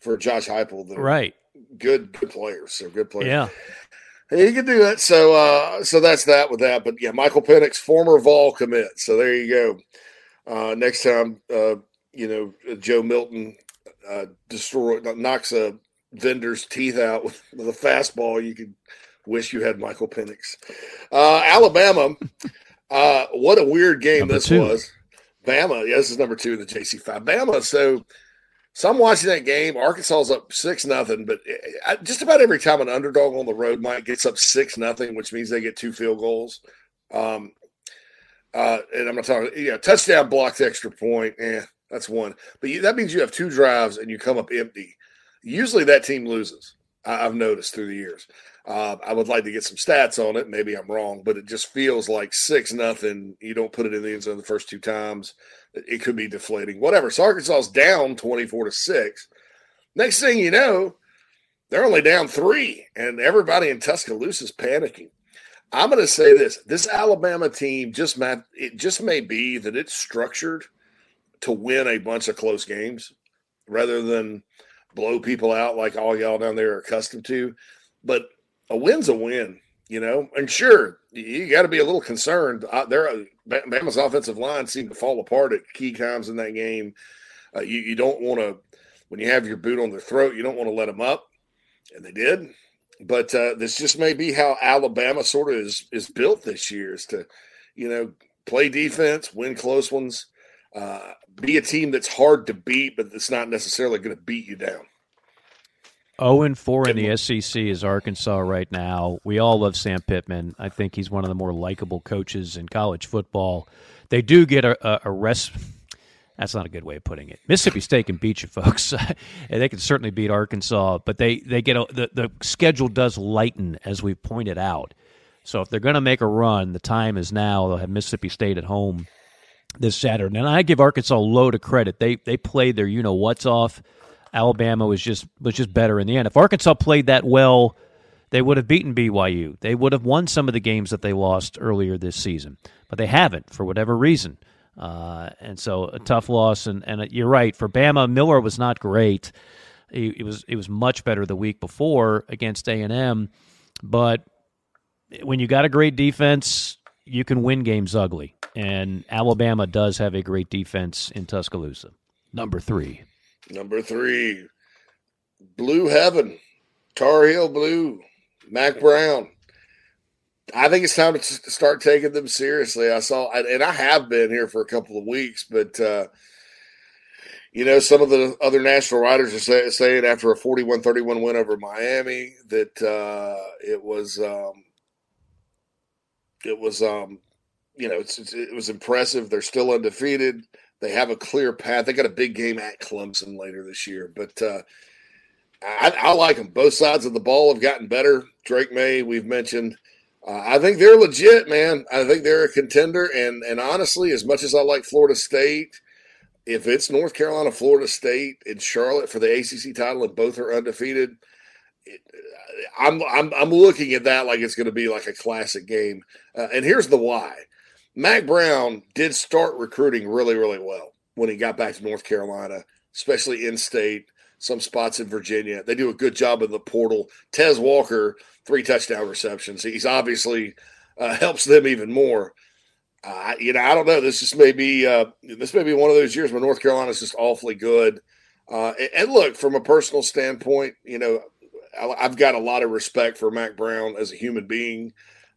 for Josh Heupel that right good good players. So good players. Yeah. He can do that. So uh so that's that with that. But yeah, Michael Penix, former Vol commit. So there you go. Uh next time uh, you know, Joe Milton uh destroy knocks a vendor's teeth out with, with a fastball, you could wish you had Michael Penix. Uh Alabama, <laughs> uh what a weird game number this two. was. Bama, yeah, this is number two in the JC five. Bama, so so I'm watching that game. Arkansas's up six nothing, but eh, just about every time an underdog on the road might gets up six nothing, which means they get two field goals. Um, uh, and I'm not talking, yeah, touchdown blocked extra point. Yeah, that's one. But you, that means you have two drives and you come up empty. Usually that team loses. I, have noticed through the years. Uh, I would like to get some stats on it. Maybe I'm wrong, but it just feels like six nothing. You don't put it in the end zone the first two times it could be deflating. Whatever. So Arkansas's down 24 to 6. Next thing you know, they're only down three, and everybody in Tuscaloosa is panicking. I'm going to say this: this Alabama team just may, it just may be that it's structured to win a bunch of close games rather than blow people out like all y'all down there are accustomed to. But a win's a win, you know. And sure, you got to be a little concerned. Uh, there, Bama's offensive line seemed to fall apart at key times in that game. Uh, you, you don't want to, when you have your boot on their throat, you don't want to let them up, and they did. But uh, this just may be how Alabama sort of is is built this year: is to, you know, play defense, win close ones, uh, be a team that's hard to beat, but that's not necessarily going to beat you down. 0 and 4 in the SEC is Arkansas right now. We all love Sam Pittman. I think he's one of the more likable coaches in college football. They do get a, a, a rest That's not a good way of putting it. Mississippi State can beat you, folks. <laughs> they can certainly beat Arkansas, but they they get a, the the schedule does lighten as we pointed out. So if they're going to make a run, the time is now. They'll have Mississippi State at home this Saturday, and I give Arkansas a load of credit. They they played their you know what's off. Alabama was just was just better in the end. If Arkansas played that well, they would have beaten BYU. They would have won some of the games that they lost earlier this season, but they haven't for whatever reason. Uh, and so a tough loss. And, and you're right for Bama. Miller was not great. He, he was it was much better the week before against A and M, but when you got a great defense, you can win games ugly. And Alabama does have a great defense in Tuscaloosa. Number three. Number three, Blue Heaven, Tar Heel Blue, Mack Brown. I think it's time to start taking them seriously. I saw, and I have been here for a couple of weeks, but uh, you know, some of the other national writers are say, saying after a 41-31 win over Miami that uh, it was, um, it was, um, you know, it was impressive. They're still undefeated. They have a clear path. They got a big game at Clemson later this year, but uh, I, I like them. Both sides of the ball have gotten better. Drake Maye, we've mentioned. Uh, I think they're legit, man. I think they're a contender. And and honestly, as much as I like Florida State, if it's North Carolina, Florida State, and Charlotte for the ACC title, and both are undefeated, it, I'm I'm I'm looking at that like it's going to be like a classic game. Uh, and here's the why: Mack Brown did start recruiting really really well when he got back to North Carolina, especially in state some spots in Virginia. They do a good job in the portal. Tez Walker, three touchdown receptions. He's obviously uh, helps them even more. Uh, you know, I don't know. This just may be uh, this may be one of those years where North Carolina is just awfully good. Uh, and, and, look, from a personal standpoint, you know, I, have got a lot of respect for Mack Brown as a human being.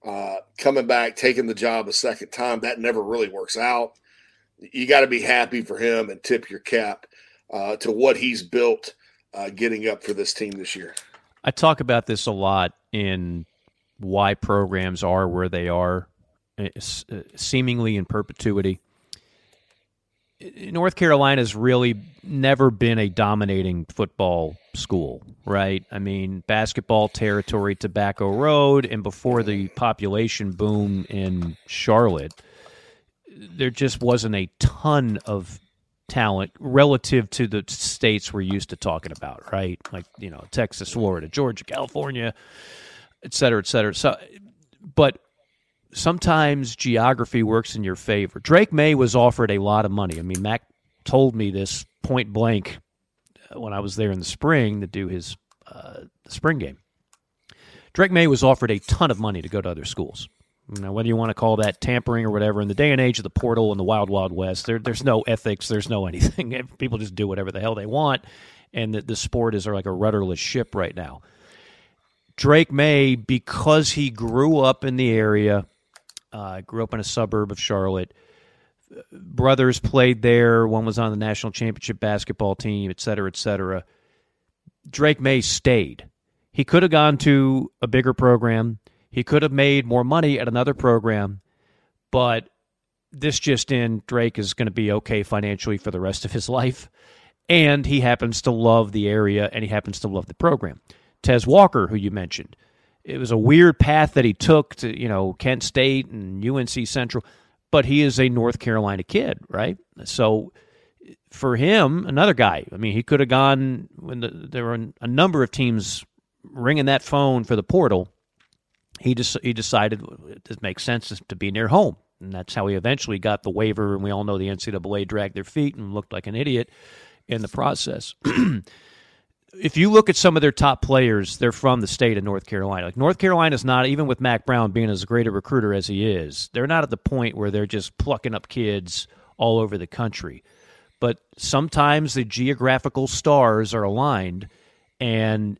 Uh, coming back, taking the job a second time, that never really works out. You got to be happy for him and tip your cap uh, to what he's built uh, getting up for this team this year. I talk about this a lot in why programs are where they are, uh, uh, seemingly in perpetuity. North Carolina's really never been a dominating football school, right? I mean, basketball territory, Tobacco Road, and before the population boom in Charlotte, there just wasn't a ton of talent relative to the states we're used to talking about, right? Like, you know, Texas, Florida, Georgia, California, et cetera, et cetera. So, but sometimes geography works in your favor. Drake Maye was offered a lot of money. I mean, Mack told me this point blank uh, when I was there in the spring to do his uh, spring game. Drake Maye was offered a ton of money to go to other schools. Now, whether you want to call that tampering or whatever, in the day and age of the portal and the wild, wild west, there, there's no ethics, there's no <laughs> anything. People just do whatever the hell they want, and the, the sport is like a rudderless ship right now. Drake Maye, because he grew up in the area, uh, grew up in a suburb of Charlotte. Brothers played there. One was on the national championship basketball team, et cetera, et cetera. Drake Maye stayed. He could have gone to a bigger program he could have made more money at another program, but this just in Drake is going to be okay financially for the rest of his <laughs> life. And he happens to love the area and he happens to love the program. Tez Walker, who you mentioned, it was a weird path that he took to, you know, Kent State and UNC Central, but he is a North Carolina kid, right? So for him, another guy, I mean, he could have gone when the, there were a number of teams ringing that phone for the portal he just he decided it makes sense to be near home, and that's how he eventually got the waiver. And we all know the NCAA dragged their feet and looked like an idiot in the process. <clears throat> if you look at some of their top players, they're from the state of North Carolina. Like North Carolina's not even with Mack Brown being as great a recruiter as he is. They're not at the point where they're just plucking up kids all over the country. But sometimes the geographical stars are aligned and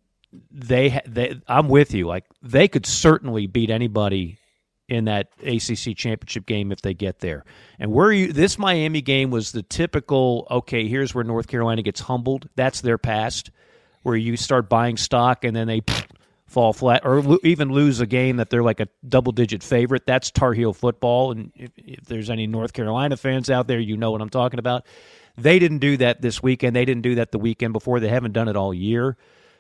they, they I'm with you. Like they could certainly beat anybody in that ACC championship game if they get there. And where you this Miami game was the typical okay, here's where North Carolina gets humbled. That's their past where you start buying stock and then they fall flat or lo- even lose a game that they're like a double digit favorite. That's Tar Heel football. And if, if there's any North Carolina fans out there, you know what I'm talking about. They didn't do that this weekend. They didn't do that the weekend before. They haven't done it all year.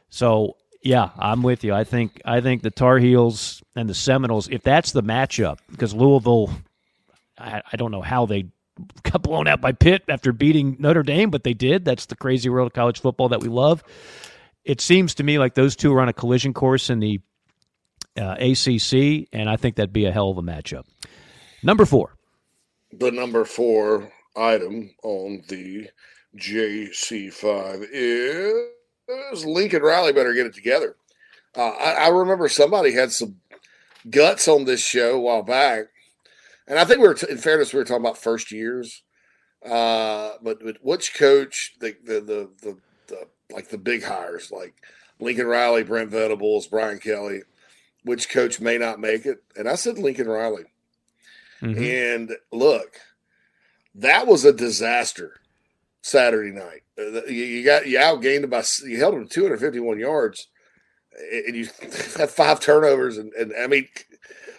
So yeah, I'm with you. I think I think the Tar Heels and the Seminoles, if that's the matchup, because Louisville, I, I don't know how they <laughs> got blown out by Pitt after beating Notre Dame, but they did. That's the crazy world of college football that we love. It seems to me like those two are on a collision course in the uh, ACC, and I think that'd be a hell of a matchup. Number four. The number four item on the JC5 is Lincoln Riley better get it together. Uh, I, I, remember somebody had some guts on this show a while back, and I think we were, t- in fairness, we were talking about first years. Uh, but, but which coach the, the the the the like the big hires like Lincoln Riley, Brent Venables, Brian Kelly, which coach may not make it? And I said Lincoln Riley. Mm-hmm. And look, that was a disaster Saturday night. Uh, you got you outgained by you held them to 251 yards, and you <laughs> had five turnovers, and, and I mean,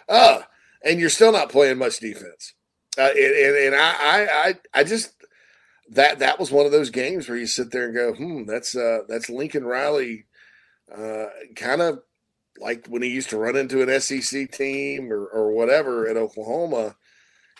uh, and you're still not playing much defense. Uh, and, and, and I, I I just that that was one of those games where you sit there and go, hmm, that's uh that's Lincoln Riley, uh, kind of like when he used to run into an SEC team or or whatever at Oklahoma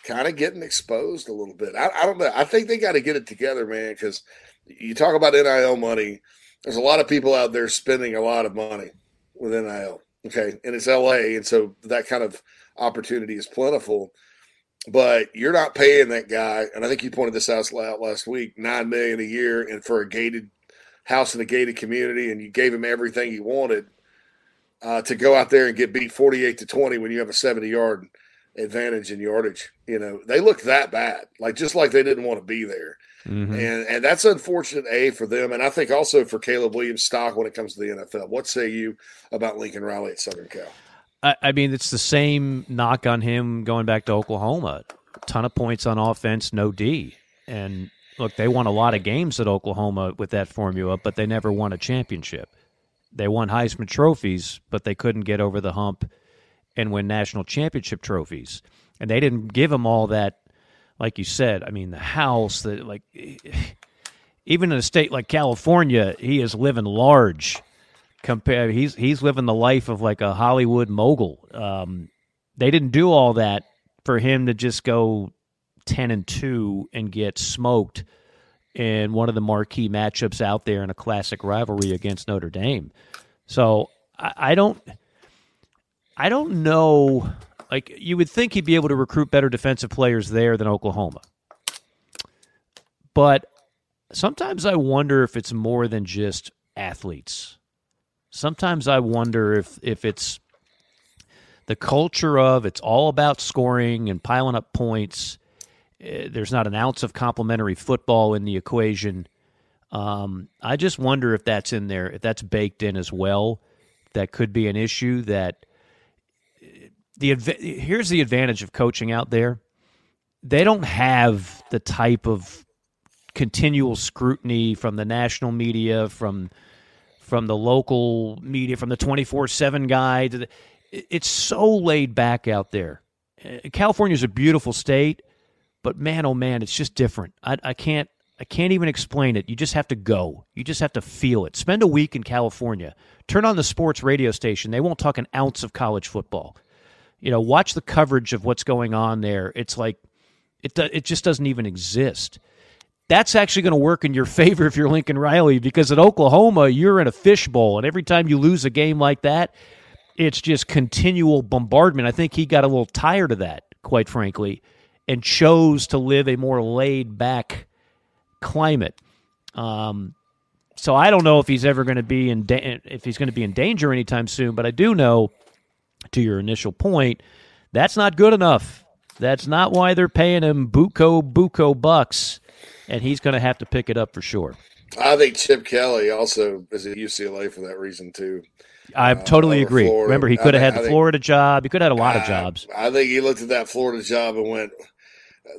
kind of getting exposed a little bit. I, I don't know. I think they got to get it together, man, because you talk about NIL money. There's a lot of people out there spending a lot of money with NIL. Okay. And it's LA. And so that kind of opportunity is plentiful. But you're not paying that guy, and I think you pointed this out last week, nine million a year and for a gated house in a gated community, and you gave him everything he wanted uh, to go out there and get beat 48 to 20 when you have a 70 yard advantage in yardage. You know, they look that bad, like just like they didn't want to be there. Mm-hmm. And and that's unfortunate, A, for them. And I think also for Caleb Williams' stock when it comes to the NFL. What say you about Lincoln Riley at Southern Cal? I, I mean, it's the same knock on him going back to Oklahoma. A ton of points on offense, no D. And look, they won a lot of games at Oklahoma with that formula, but they never won a championship. They won Heisman trophies, but they couldn't get over the hump and win national championship trophies. And they didn't give him all that, like you said. I mean, the house, that like, <sighs> even in a state like California, he is living large. Compare, he's he's living the life of like a Hollywood mogul. Um, they didn't do all that for him to just go ten and two and get smoked in one of the marquee matchups out there in a classic rivalry against Notre Dame. So I, I don't. I don't know. Like you would think he'd be able to recruit better defensive players there than Oklahoma, but sometimes I wonder if it's more than just athletes. Sometimes I wonder if if it's the culture of it's all about scoring and piling up points. Eh, there's not an ounce of complimentary football in the equation. Um, I just wonder if that's in there, if that's baked in as well. That could be an issue that the here's the advantage of coaching out there. They don't have the type of continual scrutiny from the national media, from from the local media, from the twenty four seven guy. The, it's so laid back out there. Uh, California is a beautiful state, but man, oh man, it's just different. I, I can't I can't even explain it. You just have to go. You just have to feel it. Spend a week in California. Turn on the sports radio station. They won't talk an ounce of college football you know, watch the coverage of what's going on there. It's like it it just doesn't even exist. That's actually going to work in your <laughs> favor if you're Lincoln Riley because at Oklahoma you're in a fishbowl, and every time you lose a game like that, it's just continual bombardment. I think he got a little tired of that, quite frankly, and chose to live a more laid back climate. Um, so I don't know if he's ever going to be in da- if he's going to be in danger anytime soon, but I do know to your initial point, that's not good enough. That's not why they're paying him buco buco bucks, and he's going to have to pick it up for sure. I think Chip Kelly also is at UCLA for that reason too. I uh, totally agree. Florida. Remember, he could have had the think, Florida job. He could have had a lot I, of jobs. I think he looked at that Florida job and went,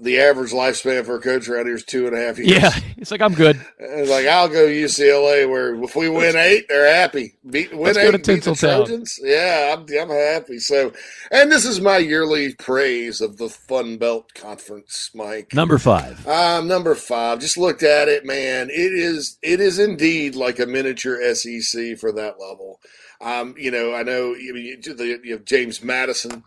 the average lifespan for a coach around here is two and a half years. Yeah, <laughs> it's like I'm good. It's like I'll go UCLA, where if we win eight, they're happy. Beat win Let's eight, go to beat the. Trojans. Yeah, I'm I'm happy. So, and this is my yearly praise of the Fun Belt Conference, Mike. Number five. Um, number five. Just looked at it, man. It is it is indeed like a miniature SEC for that level. Um, you know, I know you, you, the- you have James Madison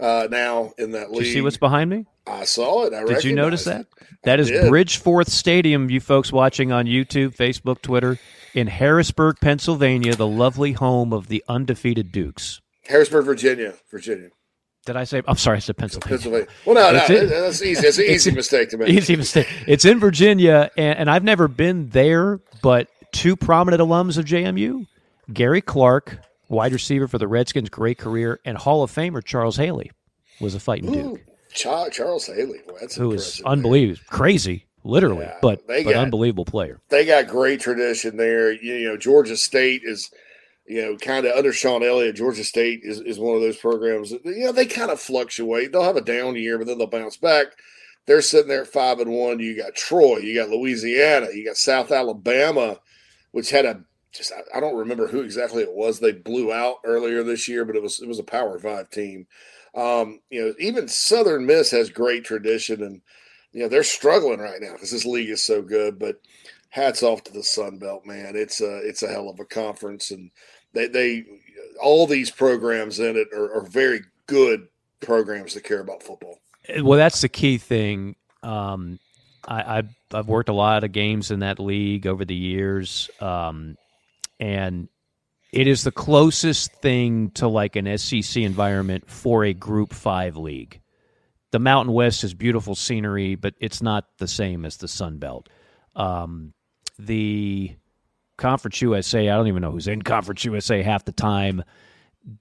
uh, now in that league. you see what's behind me? I saw it. I Did you notice that? it. That is. Bridgeforth Stadium, you folks watching on YouTube, Facebook, Twitter, in Harrisburg, Pennsylvania, the lovely home of the undefeated Dukes. Harrisburg, Virginia, Virginia, Did I say? I'm sorry, I said Pennsylvania. Pennsylvania. Well, no, no, in- that's easy. It's an easy mistake to make. Easy mistake. It's in Virginia, and, and I've never been there, but two prominent alums of JMU, Gary Clark, wide receiver for the Redskins, great career, and Hall of Famer Charles Haley was a fighting Duke, Charles Haley. That's who impressive. unbelievable, crazy, literally, Yeah, but, they but got- unbelievable player. they got great tradition there. You, you know, Georgia State is, you know, kind of under Shawn Elliott. Georgia State is, is one of those programs. That, you know, they kind of fluctuate. They'll have a down year, but then they'll bounce back. They're sitting there at five and one. You got Troy, you got Louisiana, you got South Alabama, which had a just I, I don't remember who exactly it was they blew out earlier this year, but it was it was a Power Five team. Um, you know, even Southern Miss has great tradition, and you know they're struggling right now because this league is so good. But hats off to the Sun Belt, man. It's a it's a hell of a conference, and they they all these programs in it are, are very good programs that care about football. Well, that's the key thing. Um, I, I've I've worked a lot of games in that league over the years, um, and it is the closest thing to like an SEC environment for a Group Five league. The Mountain West is beautiful scenery, but it's not the same as the Sun Belt. Um, the Conference USA, I don't even know who's in Conference USA half the time.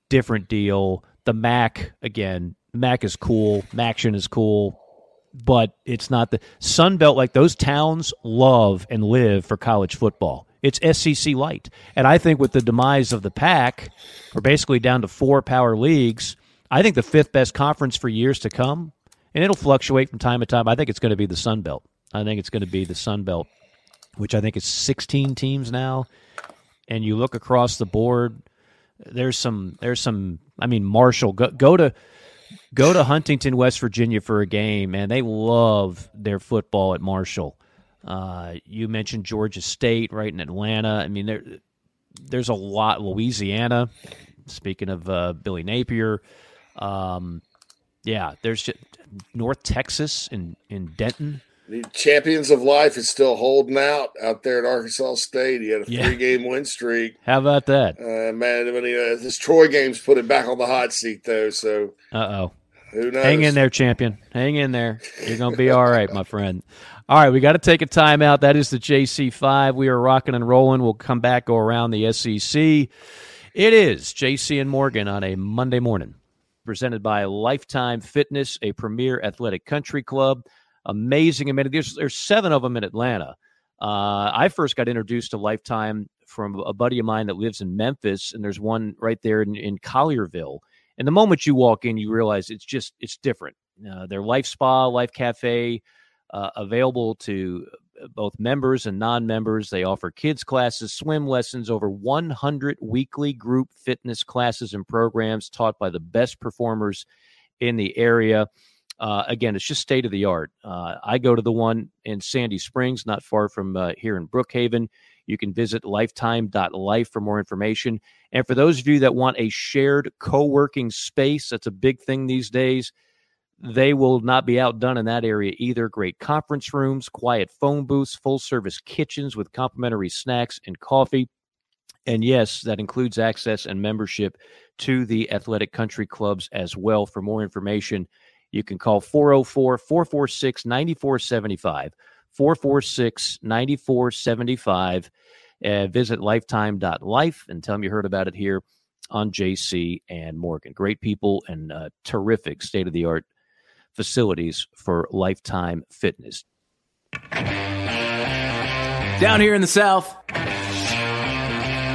Different deal. The MAC again, MAC is cool. Maction is cool, but it's not the Sun Belt. Like those towns love and live for college football. It's SEC light, and I think with the demise of the Pac, we're basically down to four power leagues. I think the fifth best conference for years to come, and it'll fluctuate from time to time. I think it's going to be the Sun Belt. I think it's going to be the Sun Belt, which I think is 16 teams now. And you look across the board, there's some there's some I mean Marshall go, go to go to Huntington, West Virginia for a game, man. They love their football at Marshall. Uh, you mentioned Georgia State right in Atlanta. I mean there there's a lot Louisiana. Speaking of uh, Billy Napier, um, yeah, there's just North Texas in in Denton. The champions of life is still holding out out there at Arkansas State. He had a Yeah. three game win streak. How about that? Uh, man, when he, uh, this Troy game's put it back on the hot seat though. So Uh oh. who knows? Hang in there, champion. Hang in there. You're going to be all <laughs> right, my friend. All right, we got to take a timeout. That is the JC5. We are rocking and rolling. We'll come back, go around the SEC. It is JC and Morgan on a Monday morning, presented by Lifetime Fitness, a premier athletic country club. Amazing amenities. There's, there's seven of them in Atlanta. Uh, I first got introduced to Lifetime from a buddy of mine that lives in Memphis, and there's one right there in, in Collierville. And the moment you walk in, you realize it's just it's different. Uh, their Life Spa, Life Cafe, uh, available to both members and non-members. They offer kids classes, swim lessons, over 100 weekly group fitness classes and programs taught by the best performers in the area. Uh, again, it's just state of the art. Uh, I go to the one in Sandy Springs, not far from uh, here in Brookhaven. You can visit lifetime.life for more information. And for those of you that want a shared co working space, that's a big thing these days. They will not be outdone in that area either. Great conference rooms, quiet phone booths, full service kitchens with complimentary snacks and coffee. And yes, that includes access and membership to the athletic country clubs as well. For more information, you can call 404 446 9475. 446 9475. Uh, visit lifetime.life and tell them you heard about it here on JC and Morgan. Great people and uh, terrific state of the art facilities for lifetime fitness. Down here in the South,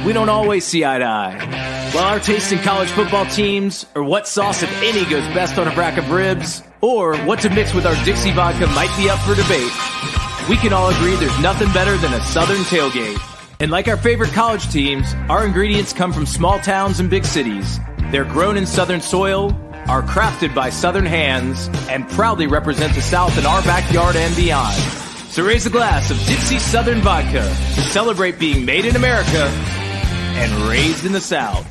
we don't always see eye to eye. Well, our taste in college football teams, or what sauce, if any, goes best on a rack of ribs, or what to mix with our Dixie vodka might be up for debate, we can all agree there's nothing better than a Southern tailgate. And like our favorite college teams, our ingredients come from small towns and big cities. They're grown in Southern soil, are crafted by Southern hands, and proudly represent the South in our backyard and beyond. So raise a glass of Dixie Southern Vodka to celebrate being made in America and raised in the South.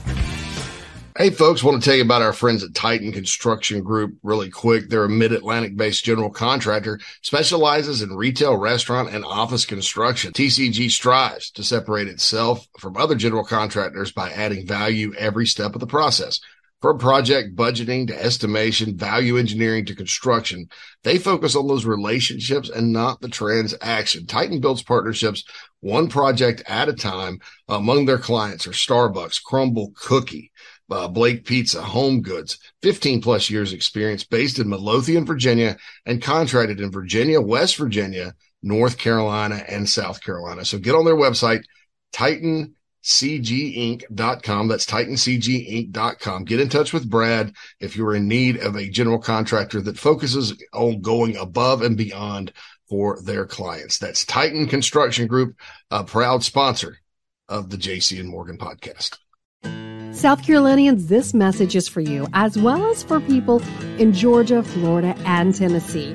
Hey, folks, want to tell you about our friends at Titan Construction Group really quick. They're a mid Atlantic based general contractor, specializes in retail, restaurant, and office construction. TCG strives to separate itself from other general contractors by adding value every step of the process. From project budgeting to estimation, value engineering to construction, they focus on those relationships and not the transaction. Titan builds partnerships one project at a time among their clients are Starbucks, Crumbl Cookie, uh, Blaze Pizza, Home Goods, 15 plus years experience based in Midlothian, Virginia, and contracted in Virginia, West Virginia, North Carolina, and South Carolina. So get on their website, TitanCGInc.com. That's TitanCGInc.com. Get in touch with Brad if you're in need of a general contractor that focuses on going above and beyond for their clients. That's Titan Construction Group, a proud sponsor of the JC and Morgan podcast. South Carolinians, this message is for you, as well as for people in Georgia, Florida, and Tennessee.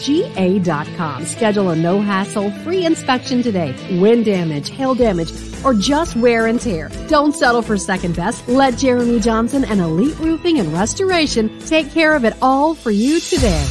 ga.com. Schedule a no hassle free inspection today. Wind damage, hail damage, or just wear and tear. Don't settle for second best. Let Jeremy Johnson and Elite Roofing and Restoration take care of it all for you today.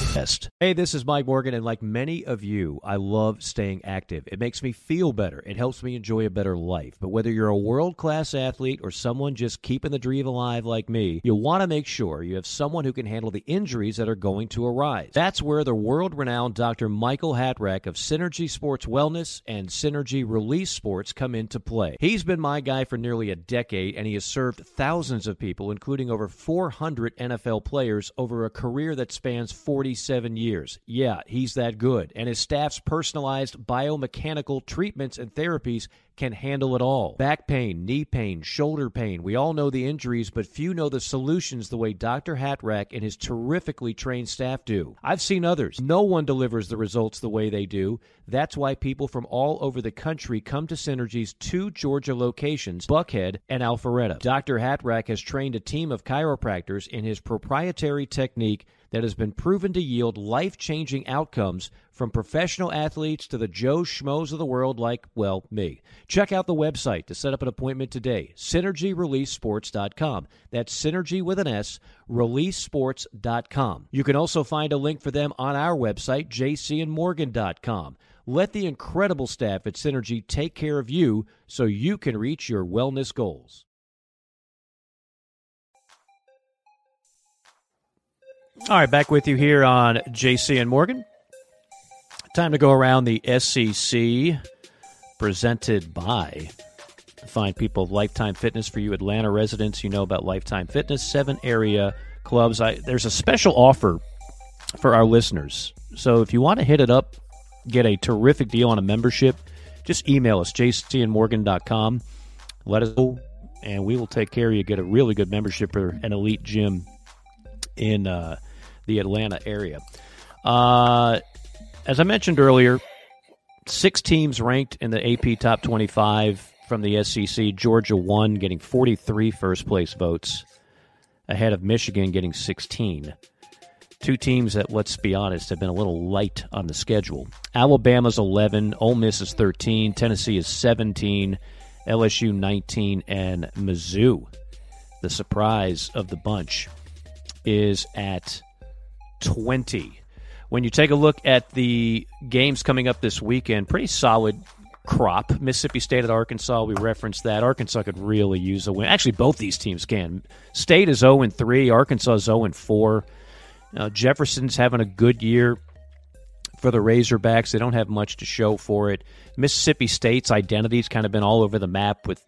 Hey, this is Mike Morgan, and like many of you, I love staying active. It makes me feel better. It helps me enjoy a better life. But whether you're a world class athlete or someone just keeping the dream alive like me, you'll want to make sure you have someone who can handle the injuries that are going to arise. That's where the world renowned Dr. Michael Hatrack of Synergy Sports Wellness and Synergy Release Sports come into play. He's been my guy for nearly a decade, and he has served thousands of people, including over 400 NFL players, over a career that spans 47 years. Yeah, he's that good. And his staff's personalized biomechanical treatments and therapies can handle it all. Back pain, knee pain, shoulder pain. We all know the injuries, but few know the solutions the way Dr. Hatrack and his terrifically trained staff do. I've seen others. No one delivers the results the way they do. That's why people from all over the country come to Synergy's two Georgia locations, Buckhead and Alpharetta. Dr. Hatrack has trained a team of chiropractors in his proprietary technique that has been proven to yield life changing outcomes from professional athletes to the Joe Schmoes of the world, like, well, me. Check out the website to set up an appointment today synergyreleasesports.com. That's synergy with an S, releasesports.com. You can also find a link for them on our website, jcandmorgan.com. Let the incredible staff at Synergy take care of you so you can reach your wellness goals. All right, back with you here on JC and Morgan. Time to go around the SEC, presented by Find People of Lifetime Fitness for you Atlanta residents. You know about Lifetime Fitness, seven area clubs. I, there's a special offer for our listeners. So if you want to hit it up, get a terrific deal on a membership, just email us, jcandmorgan.com. Let us know, and we will take care of you. Get a really good membership for an elite gym in uh, the Atlanta area. Uh, as I mentioned earlier, six teams ranked in the AP Top 25 from the SEC. Georgia won, getting 43 first place votes, ahead of Michigan getting 16. Two teams that, let's be honest, have been a little light on the schedule. Alabama's 11, Ole Miss is 13, Tennessee is 17, LSU 19, and Mizzou, the surprise of the bunch, is at 20. When you take a look at the games coming up this weekend, pretty solid crop. Mississippi State at Arkansas, we referenced that. Arkansas could really use a win. Actually, both these teams can. State is 0 3, Arkansas is 0 4. Uh, Jefferson's having a good year for the Razorbacks. They don't have much to show for it. Mississippi State's identity's kind of been all over the map with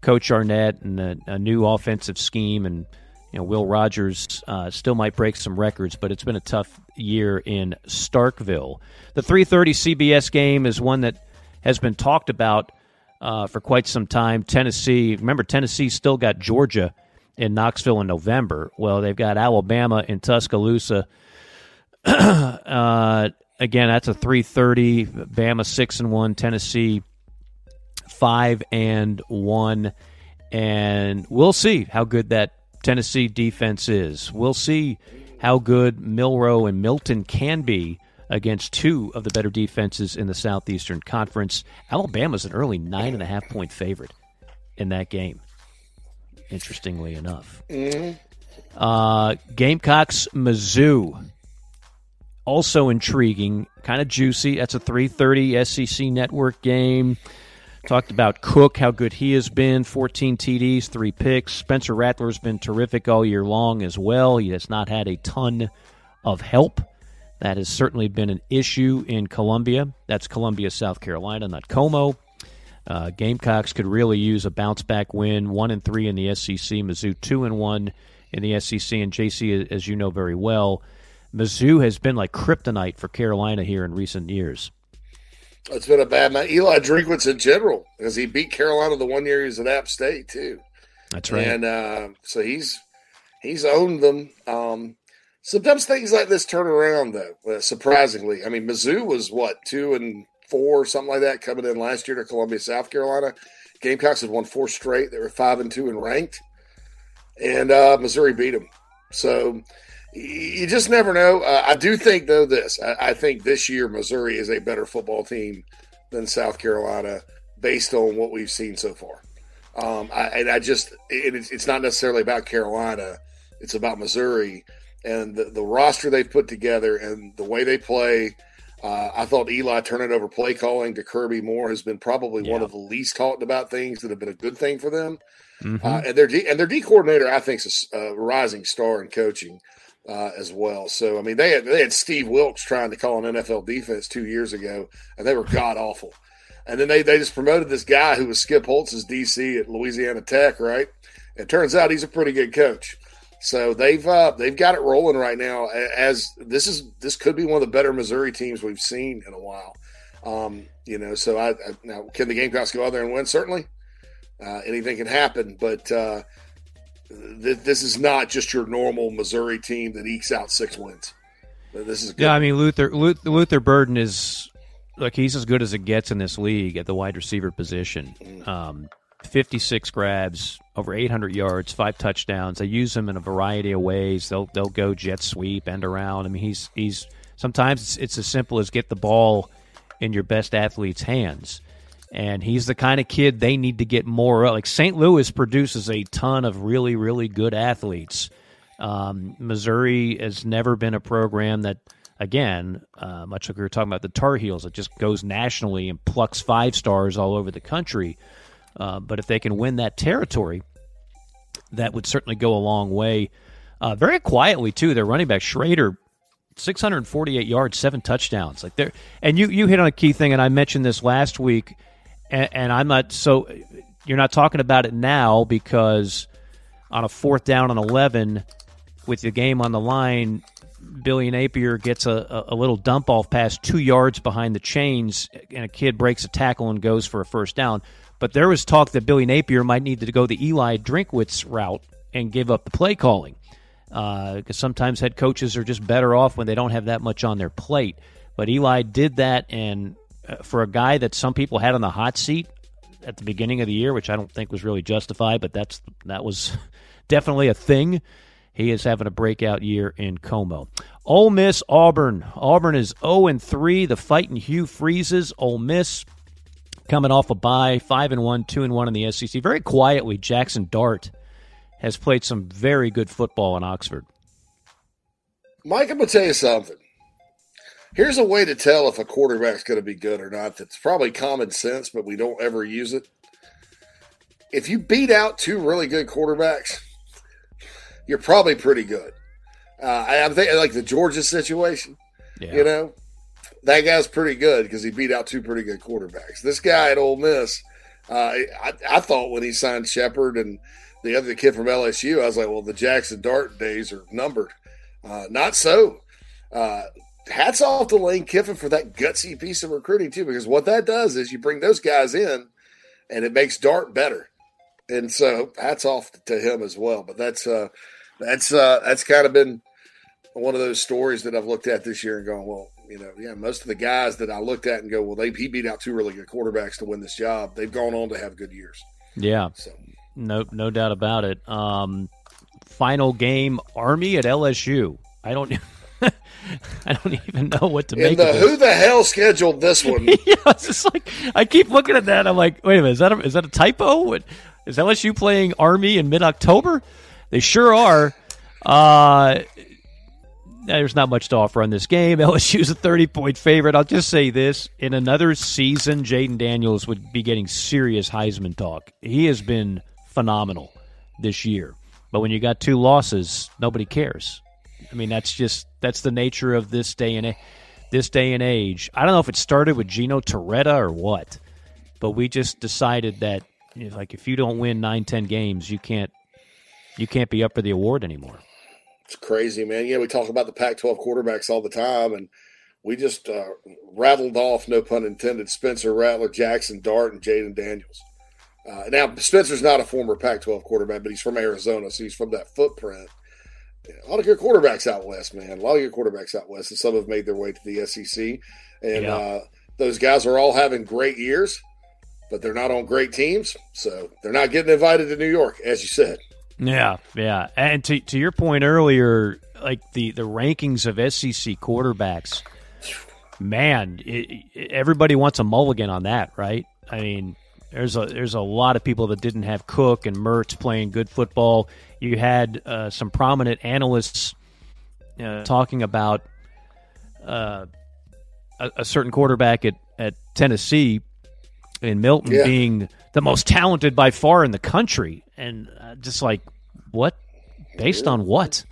Coach Arnett and a, a new offensive scheme, and you know Will Rogers uh, still might break some records, but it's been a tough year in Starkville. The 3:30 CBS game is one that has been talked about uh, for quite some time. Tennessee, remember Tennessee still got Georgia in Knoxville in November. Well, they've got Alabama in Tuscaloosa. <clears throat> uh, again, that's a 3:30. Bama six and one. Tennessee five and one, and we'll see how good that Tennessee defense is. We'll see how good Milroe and Milton can be against two of the better defenses in the Southeastern Conference. Alabama's an early nine and a half point favorite in that game. Interestingly enough, mm-hmm. uh, Gamecocks Mizzou also intriguing, kind of juicy. That's a 3:30 SEC network game. Talked about Cook, how good he has been 14 TDs, three picks. Spencer Rattler's been terrific all year long as well. He has not had a ton of help. That has certainly been an issue in Columbia. That's Columbia, South Carolina, not Como. Uh, Gamecocks could really use a bounce back win. One and three in the SEC. Mizzou two and one in the SEC. And JC, as you know very well, Mizzou has been like kryptonite for Carolina here in recent years. It's been a bad night. Eli Drinkwitz in general, because he beat Carolina the one year he was at App State too. That's right. And uh, so he's he's owned them. Um, sometimes things like this turn around though. Uh, surprisingly, I mean, Mizzou was what two and four, something like that, coming in last year to Columbia, South Carolina. Gamecocks had won four straight. They were five and two and ranked, and uh, Missouri beat them. So you just never know. Uh, I do think, though, this I, I, think this year Missouri is a better football team than South Carolina based on what we've seen so far. Um, I, and I just, it, it's not necessarily about Carolina, it's about Missouri and the, the roster they've put together and the way they play. Uh, I thought Eli turning over play calling to Kirby Moore has been probably yeah. one of the least talked about things that have been a good thing for them. Mm-hmm. Uh, and their D, and their D coordinator, I think, is a rising star in coaching uh, as well. So I mean, they had they had Steve Wilks trying to call an NFL defense two years ago, and they were god awful. And then they they just promoted this guy who was Skip Holtz's DC at Louisiana Tech, right? It turns out he's a pretty good coach. So they've uh, they've got it rolling right now. As this is this could be one of the better Missouri teams we've seen in a while. Um, you know, so I, I, now can the Gamecocks go out there and win? Certainly, uh, anything can happen. But uh, this is not just your normal Missouri team that ekes out six wins. This is good. yeah. I mean Luther Luther Burden is like he's as good as it gets in this league at the wide receiver position. Mm. Um, 56 grabs, over 800 yards, five touchdowns. They use him in a variety of ways. They'll they'll go jet sweep, end around. I mean, he's he's sometimes it's, it's as simple as get the ball in your best athlete's hands and he's the kind of kid they need to get more of. Like St. Louis produces a ton of really, really good athletes. Um, Missouri has never been a program that, again, uh, much like we were talking about the Tar Heels, it just goes nationally and plucks five stars all over the country. Uh, but if they can win that territory, that would certainly go a long way. Uh, very quietly too, their running back Schrader 648 yards, seven touchdowns. Like there, and you you hit on a key thing, and I mentioned this last week and, and I'm not so you're not talking about it now because on a fourth down and 11 with the game on the line, Billy Napier gets a, a little dump off pass two yards behind the chains, and a kid breaks a tackle and goes for a first down. But there was talk that Billy Napier might need to go the Eli Drinkwitz route and give up the play calling. Because uh, sometimes head coaches are just better off when they don't have that much on their plate. But Eli did that, and Uh, for a guy that some people had on the hot seat at the beginning of the year, which I don't think was really justified, but that's that was <laughs> definitely a thing. He is having a breakout year in Como. Ole Miss Auburn. Auburn is 0 and 3. The fighting Hugh freezes. Ole Miss coming off a bye, 5 and 1, 2 and 1 in the SEC. Very quietly, Jackson Dart has played some very good football in Oxford. Mike, I'm going to tell you something. Here's a way to tell if a quarterback's going to be good or not. That's probably common sense, but we don't ever use it. If you beat out two really good quarterbacks, you're probably pretty good. Uh, I'm thinking like the Georgia situation. Yeah. You know, that guy's pretty good because he beat out two pretty good quarterbacks. This guy at Ole Miss, uh, I, I, thought when he signed Shepard and the other kid from LSU, I was like, well, the Jackson Dart days are numbered. Uh, not so. Hats off to Lane Kiffin for that gutsy piece of recruiting too, because what that does is you bring those guys in, and it makes Dart better. And so hats off to him as well. But that's uh, that's uh, that's kind of been one of those stories that I've looked at this year and gone, well, you know, yeah, most of the guys that I looked at and go, well, they he beat out two really good quarterbacks to win this job. They've gone on to have good years. Yeah. So no, no doubt about it. Um, final game, Army at LSU. I don't. <laughs> <laughs> I don't even know what to make. The, who the hell scheduled this <laughs> one? yeah, it's just like I keep looking at that. I'm like, wait a minute, is that a, is that a typo? What, is LSU playing Army in mid October? They sure are. Uh, there's not much to offer on this game. <laughs> LSU's a 30 point favorite. I'll just say this: in another season, Jayden Daniels would be getting serious Heisman talk. He has been phenomenal this year. But when you got two losses, nobody cares. I mean, that's just that's the nature of this day and this day and age. I don't know if it started with Gino Torretta or what, but we just decided that you know, like if you don't win nine, ten games, you can't you can't be up for the award anymore. It's crazy, man. Yeah, we talk about the Pac-12 quarterbacks all the time, and we just uh, rattled off, no pun intended, Spencer Rattler, Jackson Dart, and Jayden Daniels. Uh, now Spencer's not a former Pac-12 quarterback, but he's from Arizona, so he's from that footprint a lot of good quarterbacks out west, man. A lot of good quarterbacks out west, and some have made their way to the SEC. And yeah. uh, those guys are all having great years, but they're not on great teams, so they're not getting invited to New York, as you said. Yeah, yeah. And to to your point earlier, like the the rankings of SEC quarterbacks, man, it, it, everybody wants a mulligan on that, right? I mean, there's a there's a lot of people that didn't have Cook and Mertz playing good football. You had uh, some prominent analysts uh, talking about uh, a, a, certain quarterback at, at Tennessee in Milton yeah. being the most talented by far in the country, and uh, just like what? Based on what?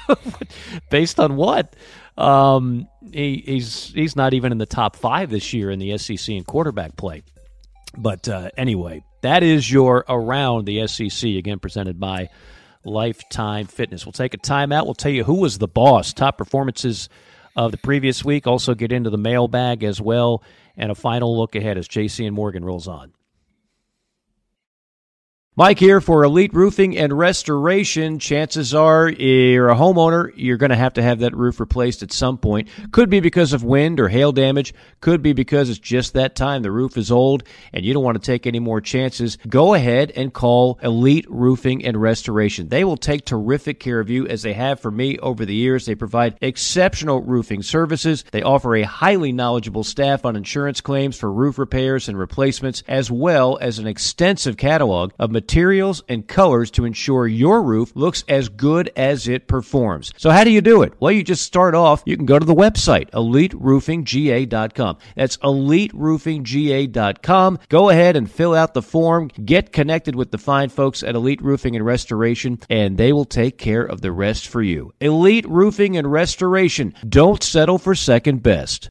<laughs> Based on what? Um, he, he's he's not even in the top five this year in the SEC in quarterback play. But uh, anyway, that is your Around the SEC, again, presented by Lifetime Fitness. We'll take a timeout. We'll tell you who was the boss, top performances of the previous week. Also, get into the mailbag as well, and a final look ahead as JC and Morgan rolls on. Mike here for Elite Roofing and Restoration. Chances are you're a homeowner, you're going to have to have that roof replaced at some point. Could be because of wind or hail damage. Could be because it's just that time. The roof is old and you don't want to take any more chances. Go ahead and call Elite Roofing and Restoration. They will take terrific care of you as they have for me over the years. They provide exceptional roofing services. They offer a highly knowledgeable staff on insurance claims for roof repairs and replacements, as well as an extensive catalog of materials materials and colors to ensure your roof looks as good as it performs. So how do you do it? Well, you just start off, you can go to the website, eliteroofingga.com. That's eliteroofingga.com. Go ahead and fill out the form, get connected with the fine folks at Elite Roofing and Restoration, and they will take care of the rest for you. Elite Roofing and Restoration. Don't settle for second best.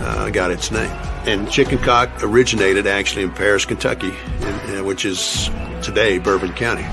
uh, got its name. And chicken cock originated actually in Paris, Kentucky, in, in, which is today Bourbon County.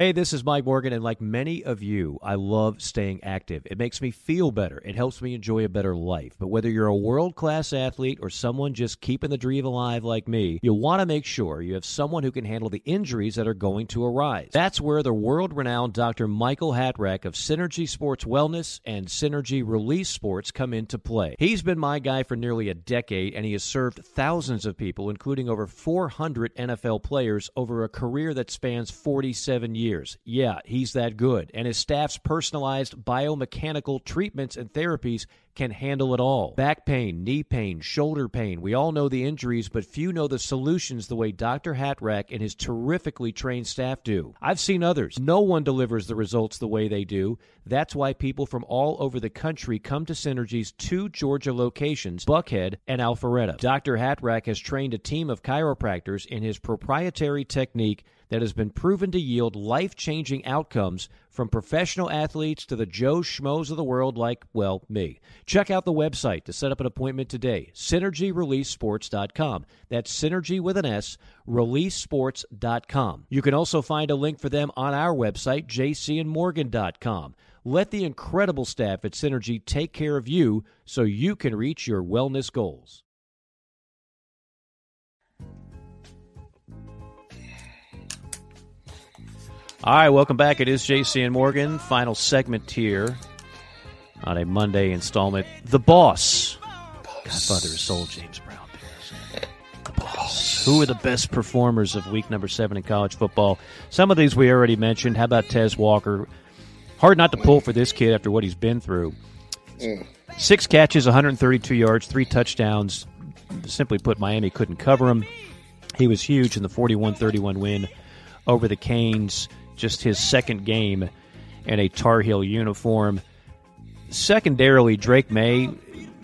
Hey, this is Mike Morgan, and like many of you, I love staying active. It makes me feel better. It helps me enjoy a better life. But whether you're a world class athlete or someone just keeping the dream alive like me, you'll want to make sure you have someone who can handle the injuries that are going to arise. That's where the world renowned Dr. Michael Hatrack of Synergy Sports Wellness and Synergy Release Sports come into play. He's been my guy for nearly a decade, and he has served thousands of people, including over 400 NFL players, over a career that spans 47 years years. Yeah, he's that good. And his staff's personalized biomechanical treatments and therapies can handle it all. Back pain, knee pain, shoulder pain. We all know the injuries, but few know the solutions the way Dr. Hatrack and his terrifically trained staff do. I've seen others. No one delivers the results the way they do. That's why people from all over the country come to Synergy's two Georgia locations, Buckhead and Alpharetta. Dr. Hatrack has trained a team of chiropractors in his proprietary technique that has been proven to yield life changing outcomes from professional athletes to the Joe Schmoes of the world, like, well, me. Check out the website to set up an appointment today synergyreleasesports.com. That's synergy with an S, releasesports.com. You can also find a link for them on our website, jcandmorgan.com. Let the incredible staff at Synergy take care of you so you can reach your wellness goals. All right, welcome back. It is JC and Morgan. Final segment here on a Monday installment. The Boss. Godfather of Soul, James Brown. The Boss. Who are the best performers of week number seven in college football? Some of these we already mentioned. How about Tez Walker? Hard not to pull for this kid after what he's been through. Six catches, 132 yards, three touchdowns. Simply put, Miami couldn't cover him. He was huge in the 41 31 win over the Canes just his second game in a Tar Heel uniform. Secondarily, Drake Maye,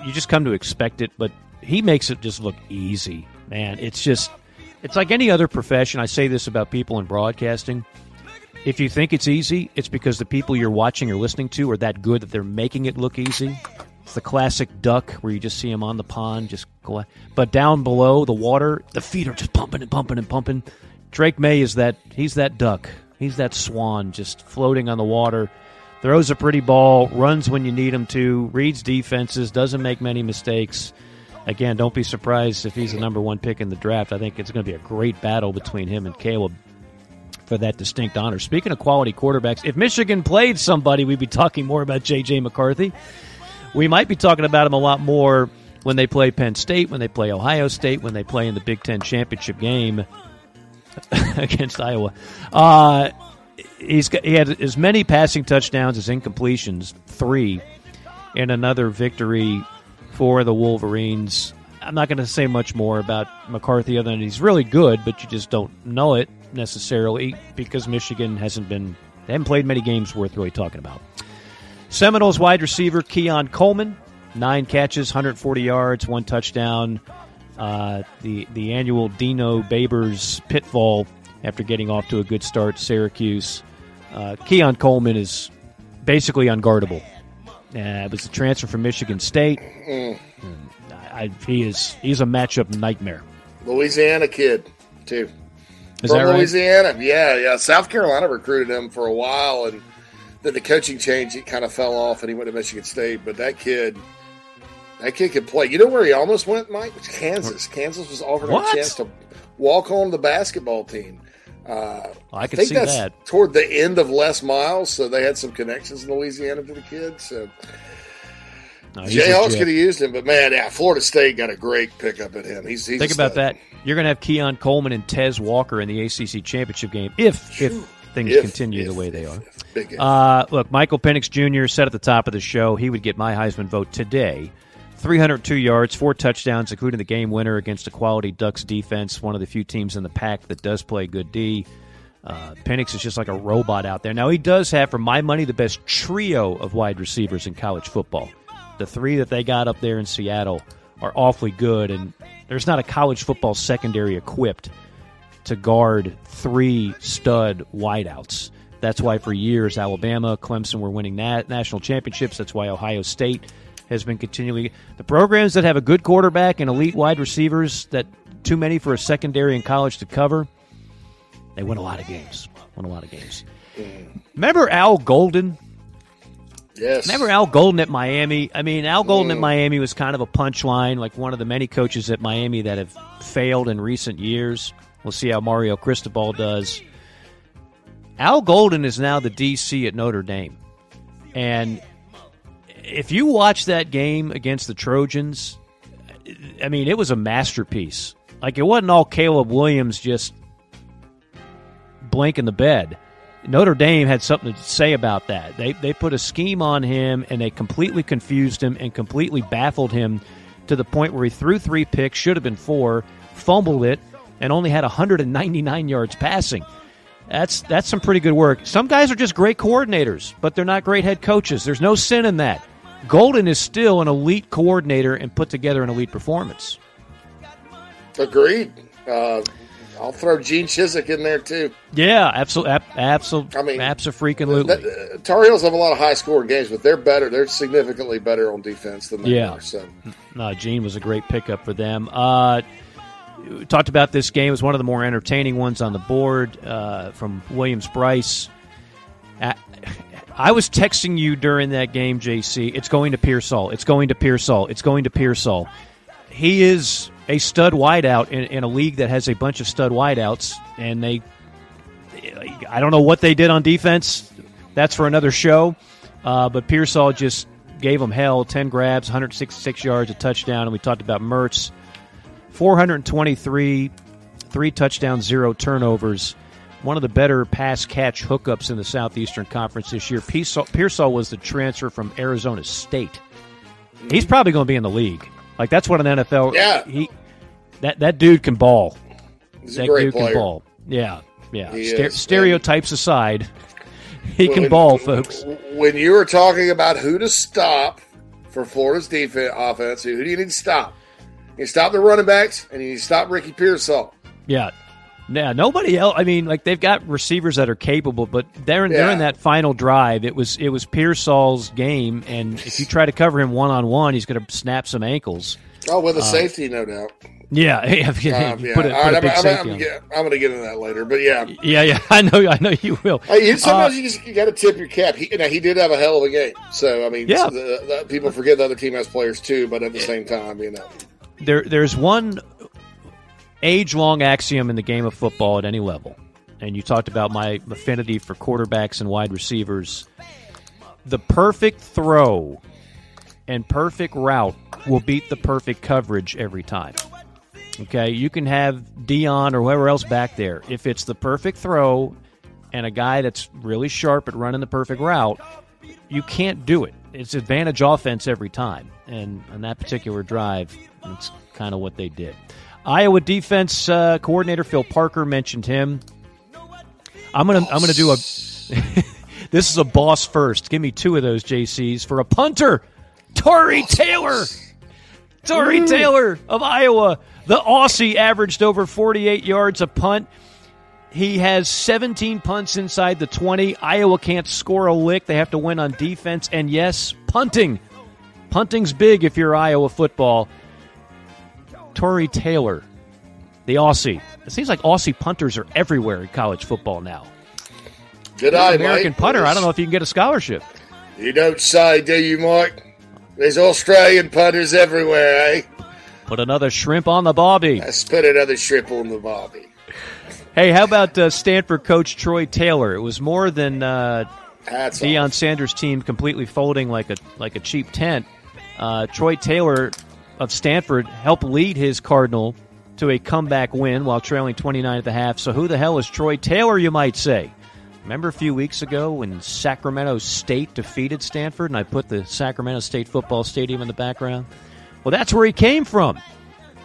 you just come to expect it, but he makes it just look easy, man. It's just, it's like any other profession. I say this about people in broadcasting. If you think it's easy, it's because the people you're watching or listening to are that good that they're making it look easy. It's the classic duck where you just see him on the pond, just go. But down below the water, the feet are just pumping and pumping and pumping. Drake Maye is that he's that duck He's that swan just floating on the water. Throws a pretty ball, runs when you need him to, reads defenses, doesn't make many mistakes. Again, don't be surprised if he's the number one pick in the draft. I think it's going to be a great battle between him and Caleb for that distinct honor. Speaking of quality quarterbacks, if Michigan played somebody, we'd be talking more about J.J. McCarthy. We might be talking about him a lot more when they play Penn State, when they play Ohio State, when they play in the Big Ten championship game. <laughs> against Iowa. Uh, he's got, he had as many passing touchdowns as incompletions, three, and another victory for the Wolverines. I'm not going to say much more about McCarthy other than he's really good, but you just don't know it necessarily because Michigan hasn't been they haven't played many games worth really talking about. Seminoles wide receiver Keon Coleman, nine catches, 140 yards, one touchdown uh, the the annual Dino Babers pitfall after getting off to a good start. Syracuse. Uh, Keon Coleman is basically unguardable. Uh, it was a transfer from Michigan State. Mm. I, he is he's a matchup nightmare. Louisiana kid too. Is from Louisiana? Yeah, yeah. South Carolina recruited him for a while, and then the coaching change he kind of fell off, and he went to Michigan State. But that kid that kid could play. You know where he almost went, Mike? Kansas. Kansas was offered what? a chance to walk on the basketball team. Uh, I, think see that's that. toward the end of Les Miles, so they had some connections in Louisiana for the kids. So no, Jayhawks could have used him, but man, yeah, Florida State got a great pickup at him. He's, he's think about that. You're going to have Keon Coleman and Tez Walker in the ACC championship game if if things if, continue if, the way they are. Uh, look, Michael Penix Jr. said at the top of the show he would get my Heisman vote today. 302 yards, four touchdowns, including the game winner against a quality Ducks defense, one of the few teams in the Pac that does play good D. Uh, Penix is just like a robot out there. Now, he does have, for my money, the best trio of wide receivers in college football. The three that they got up there in Seattle are awfully good, and there's not a college football secondary equipped to guard three stud wideouts. That's why for years Alabama, Clemson were winning nat- national championships. That's why Ohio State has been continually the programs that have a good quarterback and elite wide receivers that too many for a secondary in college to cover. They win a lot of games. won a lot of games. Remember Al Golden? Yes. Remember Al Golden at Miami? I mean, Al Golden at Mm. Miami was kind of a punchline, like one of the many coaches at Miami that have failed in recent years. We'll see how Mario Cristobal does. Al Golden is now the DC at Notre Dame. And if you watch that game against the Trojans, I mean, it was a masterpiece. Like, it wasn't all Caleb Williams just blanking the bed. Notre Dame had something to say about that. They they put a scheme on him and they completely confused him and completely baffled him to the point where he threw three picks, should have been four, fumbled it, and only had 199 yards passing. That's that's some pretty good work. Some guys are just great coordinators, but they're not great head coaches. There's no sin in that. Golden is still an elite coordinator and put together an elite performance. Agreed. Uh, I'll throw Gene Chizik in there too. Yeah, absolutely, absolutely. I mean, absolutely. Uh, Tar Heels have a lot of high score games, but they're better. They're significantly better on defense than they Yeah. are. So No, Gene was a great pickup for them. Uh, talked about this game. Was one of the more entertaining ones on the board uh, from Williams-Brice. <laughs> I was texting you during that game, JC. It's going to Pearsall. It's going to Pearsall. It's going to Pearsall. He is a stud wideout in, in a league that has a bunch of stud wideouts, and they. I don't know what they did on defense. That's for another show. Uh, but Pearsall just gave them hell 10 grabs, 166 yards, a touchdown. And we talked about Mertz 423, three touchdowns, zero turnovers. One of the better pass catch hookups in the Southeastern Conference this year. Pearsall, Pearsall was the transfer from Arizona State. He's probably going to be in the league. Like that's what an NFL. Yeah. He that that dude can ball. he's a That great dude player. can ball. Yeah, yeah. He Ster- is, stereotypes aside, <laughs> he can When- ball, folks. When you were talking about who to stop for Florida's defense offense, who do you need to stop? You stop the running backs, and you stop Ricky Pearsall. Yeah. Yeah, nobody else. I mean, like they've got receivers that are capable, but during Yeah. during that final drive, it was it was Pearsall's game, and if you try to cover him one on one, he's going to snap some ankles. Oh, with a safety, no doubt. Yeah, <laughs> yeah, Um, yeah. put a, All put right, a I'm, big I'm, safety I'm, get- I'm going to get into that later, but yeah. Yeah, yeah, <laughs> I know, I know you will. Hey, you, sometimes Uh, you just you got to tip your cap. He, now, he did have a hell of a game, so I mean, Yeah. the, the, people forget the other team has players too, but at the same time, you know, there there's one age long axiom in the game of football at any level. And you talked about my affinity for quarterbacks and wide receivers. The perfect throw and perfect route will beat the perfect coverage every time. Okay, you can have Deion or whoever else back there. If it's the perfect throw and a guy that's really sharp at running the perfect route, you can't do it. It's advantage offense every time. And on that particular drive, it's kind of what they did. Iowa defense uh, coordinator Phil Parker mentioned him. I'm gonna I'm gonna do a. <laughs> this is a boss first. Give me two of those JCs for a punter, Tory Taylor. Tory Taylor of Iowa, the Aussie, averaged over 48 yards a punt. He has 17 punts inside the 20. Iowa can't score a lick. They have to win on defense. And yes, punting. Punting's big if you're Iowa football. Tory Taylor, the Aussie. It seems like Aussie punters are everywhere in college football now. good eye, American Mike. punter. I don't know if you can get a scholarship. You don't say, do you, Mike? There's Australian punters everywhere, eh? Put another shrimp on the bobby. Let's put another shrimp on the bobby. Hey, how about uh, Stanford coach Troy Taylor? It was more than uh, Deion. Sanders' team completely folding like a like a cheap tent. Uh, Troy Taylor of Stanford helped lead his Cardinal to a comeback win while trailing 29 at the half. So who the hell is Troy Taylor, you might say? Remember a few weeks ago when Sacramento State defeated Stanford and I put the Sacramento State football stadium in the background? Well, that's where he came from.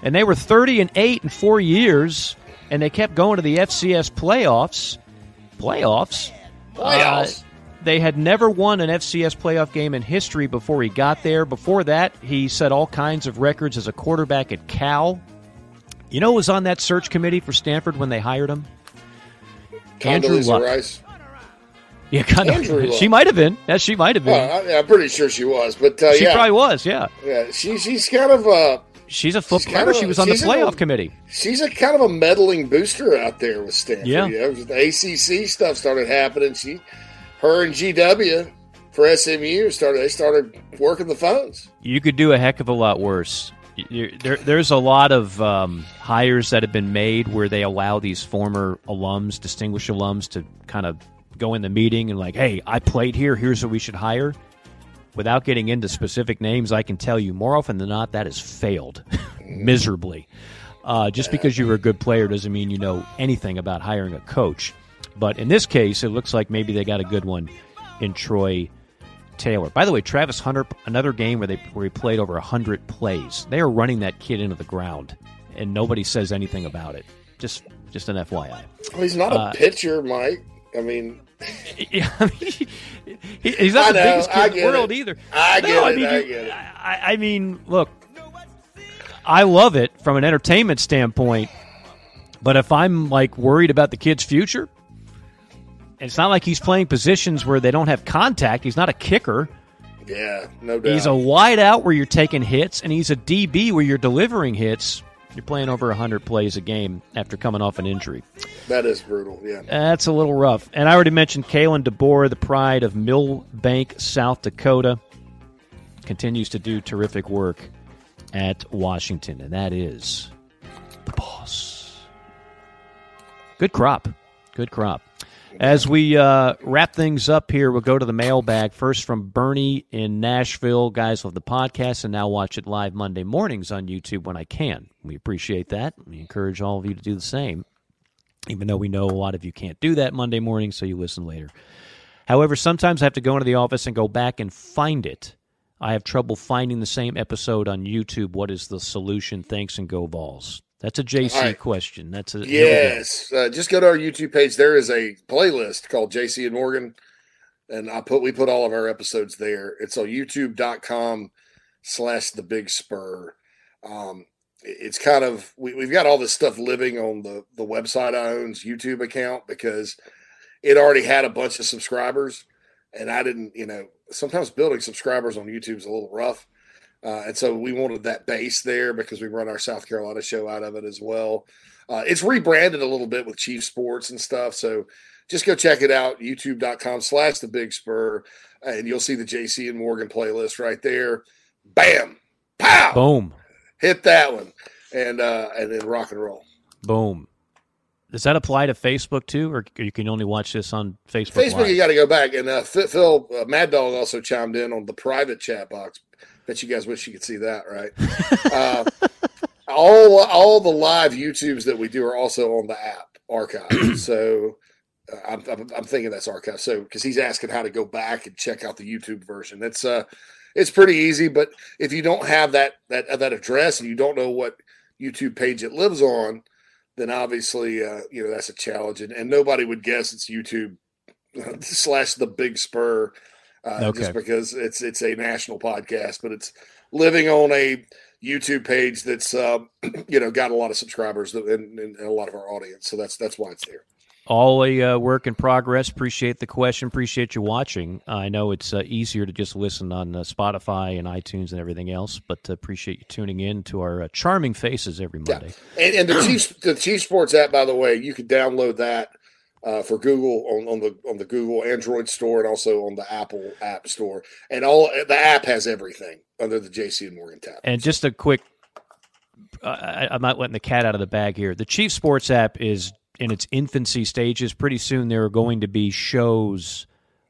And they were 30 and 8 in 4 years and they kept going to the FCS playoffs. Playoffs? Playoffs. Uh, they had never won an FCS playoff game in history before he got there. Before that, he set all kinds of records as a quarterback at Cal. You know who was on that search committee for Stanford when they hired him? Andrew Luck. Rice. Yeah, kind of. She might have been. Yeah, she might have been. Well, I, I'm pretty sure she was, but uh, she yeah, probably was. Yeah. yeah, she, she's kind of a. She's a footballer. She was on the playoff a, committee. She's a kind of a meddling booster out there with Stanford. Yeah, you know, the ACC stuff started happening. She, her and GW for SMU started. They started working the phones. You could do a heck of a lot worse. There, there's a lot of um, hires that have been made where they allow these former alums, distinguished alums, to kind of go in the meeting and like, hey, I played here. Here's what we should hire. Without getting into specific names, I can tell you more often than not that has failed <laughs> miserably. Uh, just because you were a good player doesn't mean you know anything about hiring a coach. But in this case, it looks like maybe they got a good one in Troy Taylor. By the way, Travis Hunter, another game where they where he played over hundred plays. They are running that kid into the ground, and nobody says anything about it. Just just an FYI. Well, he's not a uh, pitcher, Mike. I mean, <laughs> yeah, I mean, he's not I the know, biggest kid in the world it. either. I no, get I it. mean, I get it. I, I mean, look, I love it from an entertainment standpoint, but if I'm like worried about the kid's future, it's not like he's playing positions where they don't have contact. He's not a kicker. Yeah, no doubt. He's a wide out where you're taking hits, and he's a DB where you're delivering hits. You're playing over 100 plays a game after coming off an injury. That is brutal, yeah. That's a little rough. And I already mentioned Kalen DeBoer, the pride of Milbank, South Dakota, continues to do terrific work at Washington, and that is the boss. Good crop. Good crop. As we uh, wrap things up here, we'll go to the mailbag. First from Bernie in Nashville. Guys love the podcast and now watch it live Monday mornings on YouTube when I can. We appreciate that. We encourage all of you to do the same, even though we know a lot of you can't do that Monday morning, so you listen later. However, sometimes I have to go into the office and go back and find it. I have trouble finding the same episode on YouTube. What is the solution? Thanks and go balls. That's a JC right. question. That's a yes. Uh, just go to our YouTube page. There is a playlist called JC and Morgan, and I put we put all of our episodes there. It's on YouTube.com slash The Big Spur. Um, it's kind of we, we've got all this stuff living on the the website I own's YouTube account because it already had a bunch of subscribers, and I didn't. You know, sometimes building subscribers on YouTube is a little rough. Uh, and so we wanted that base there because we run our South Carolina show out of it as well. Uh, it's rebranded a little bit with Chief Sports and stuff. So just go check it out, youtube.com slash the big spur, and you'll see the JC and Morgan playlist right there. Bam! Pow! Boom. Hit that one. And uh, and then rock and roll. Boom. Does that apply to Facebook too, or you can only watch this on Facebook? Facebook, Live? you got to go back. And uh, Phil uh, Mad Dog also chimed in on the private chat box. Bet you guys wish you could see that, right? uh, <laughs> all all the live YouTubes that we do are also on the app archive. <clears throat> so uh, I'm, I'm, I'm thinking that's archive. So because he's asking how to go back and check out the YouTube version, it's uh it's pretty easy. But if you don't have that that that address and you don't know what YouTube page it lives on, then obviously uh, you know that's a challenge, and, and nobody would guess it's YouTube <laughs> slash the Big Spur uh, okay. just because it's it's a national podcast, but it's living on a YouTube page that's um, <clears throat> you know got a lot of subscribers and, and, a lot of our audience. So that's that's why it's there. All a uh, work in progress. Appreciate the question. Appreciate you watching. I know it's uh, easier to just listen on uh, Spotify and iTunes and everything else, but appreciate you tuning in to our uh, charming faces every Monday. Yeah. And, and the <clears throat> Chief the Chief Sports app, by the way, you can download that uh, for Google on, on the on the Google Android store and also on the Apple App Store. And all the app has everything under the JC and Morgan tab. And just a quick, uh, I, I'm not letting the cat out of the bag here. The Chief Sports app is in its infancy stages. Pretty soon there are going to be shows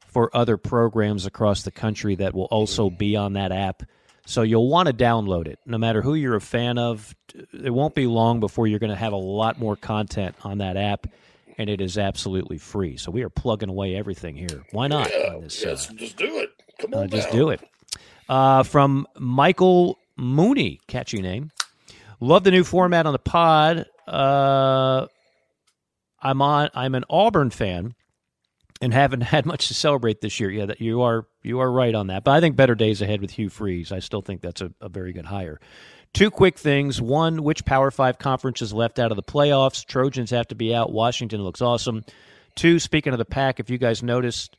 for other programs across the country that will also be on that app. So you'll want to download it. No matter who you're a fan of, it won't be long before you're going to have a lot more content on that app and it is absolutely free. So we are plugging away everything here. Why not? Yeah, this, yes, uh, just do it. Come on, uh, just do it. Uh, from Michael Mooney, catchy name. Love the new format on the pod. Uh, I'm on. I'm an Auburn fan, and haven't <laughs> had much to celebrate this year. Yeah, that you are you are right on that. But I think better days ahead with Hugh Freeze. I still think that's a, a very good hire. Two quick things. One, which Power Five conference is left out of the playoffs? Trojans have to be out. Washington looks awesome. Two, speaking of the Pac, if you guys noticed,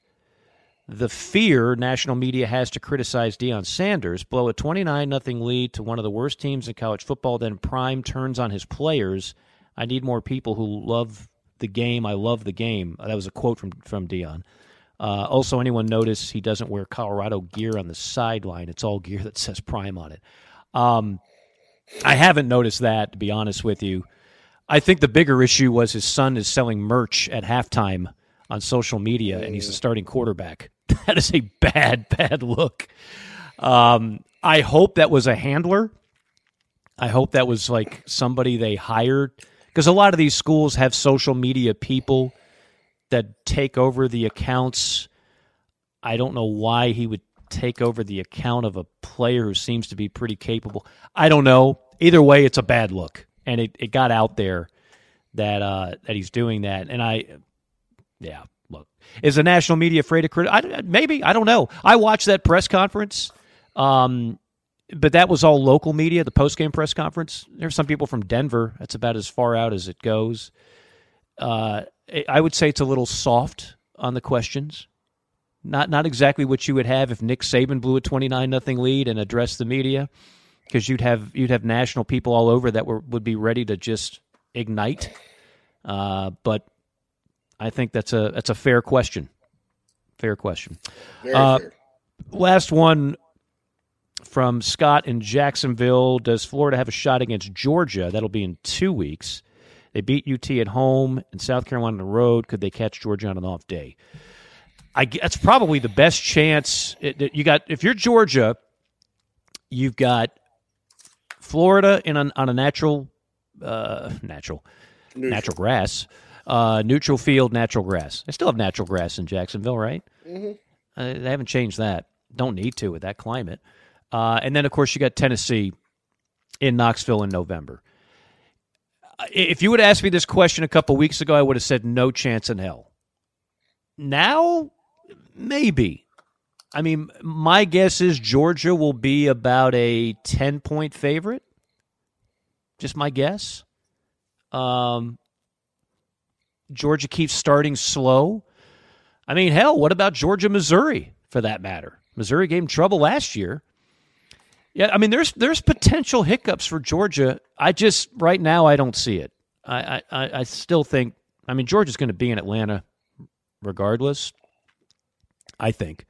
the fear national media has to criticize Deion Sanders, blow a 29 nothing lead to one of the worst teams in college football, then Prime turns on his players. I need more people who love the game. I love the game. That was a quote from from Deion. Uh, also, anyone notice he doesn't wear Colorado gear on the sideline? It's all gear that says Prime on it. Um, I haven't noticed that, to be honest with you. I think the bigger issue was his son is selling merch at halftime on social media, and he's the starting quarterback. <laughs> That is a bad, bad look. Um, I hope that was a handler. I hope that was like somebody they hired because a lot of these schools have social media people that take over the accounts. I don't know why he would take over the account of a player who seems to be pretty capable. I don't know. Either way, it's a bad look, and it, it got out there that uh, that he's doing that, and I, yeah, look, is the national media afraid of criticize? Maybe I don't know. I watched that press conference, um, but that was all local media. The post game press conference. There's some people from Denver. That's about as far out as it goes. Uh, I would say it's a little soft on the questions. Not not exactly what you would have if Nick Saban blew a twenty nine nothing lead and addressed the media, because you'd have you'd have national people all over that were would be ready to just ignite. Uh, but I think that's a that's a fair question. Fair question. Uh, fair. Last one from Scott in Jacksonville. Does Florida have a shot against Georgia? That'll be in two weeks. They beat UT at home and South Carolina on the road. Could they catch Georgia on an off day? I, that's probably the best chance. It, you got if you're Georgia, you've got Florida in an, on a natural, uh, natural, Neutral. natural grass uh, neutral field, natural grass. They still have natural grass in Jacksonville, right? Mm-hmm. Uh, they haven't changed that. Don't need to with that climate. Uh, and then, of course, you got Tennessee in Knoxville in November. If you would ask me this question a couple weeks ago, I would have said no chance in hell. Now, maybe. I mean, my guess is Georgia will be about a 10 point favorite. Just my guess. Um, Georgia keeps starting slow. I mean, hell, what about Georgia, Missouri, for that matter? Missouri gave trouble last year. Yeah, I mean, there's there's potential hiccups for Georgia. I just right now I don't see it. I I, I still think. I mean, Georgia's going to be in Atlanta regardless. I think,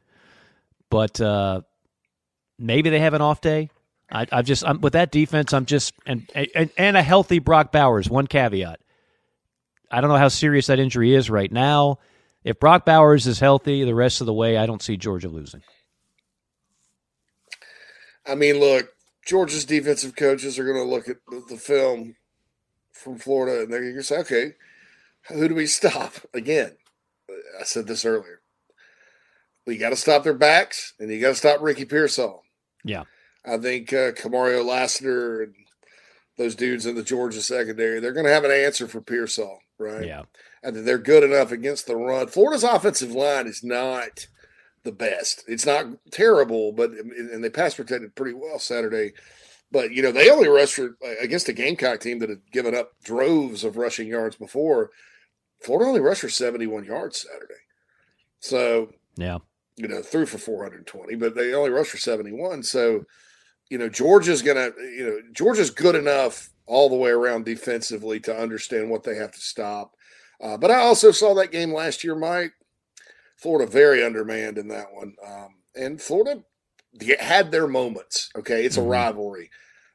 but uh, maybe they have an off day. I, I've just I'm, with that defense. I'm just and, and and a healthy Brock Bowers. One caveat: I don't know how serious that injury is right now. If Brock Bowers is healthy the rest of the way, I don't see Georgia losing. I mean, look, Georgia's defensive coaches are going to look at the film from Florida and they're going to say, okay, who do we stop? Again, I said this earlier. We got to stop their backs and you got to stop Ricky Pearsall. Yeah. I think uh, Kamario Lassiter and those dudes in the Georgia secondary, they're going to have an answer for Pearsall right? Yeah. And they're good enough against the run. Florida's offensive line is not the best. It's not terrible, but and they pass protected pretty well Saturday. But you know they only rushed for, against a Gamecock team that had given up droves of rushing yards before. Florida only rushed for seventy-one yards Saturday, so yeah, you know threw for four hundred twenty, but they only rushed for seventy-one. So you know Georgia's gonna you know Georgia's good enough all the way around defensively to understand what they have to stop. Uh, but I also saw that game last year, Mike. Florida very undermanned in that one, um, and Florida had their moments. Okay, it's a mm-hmm. rivalry,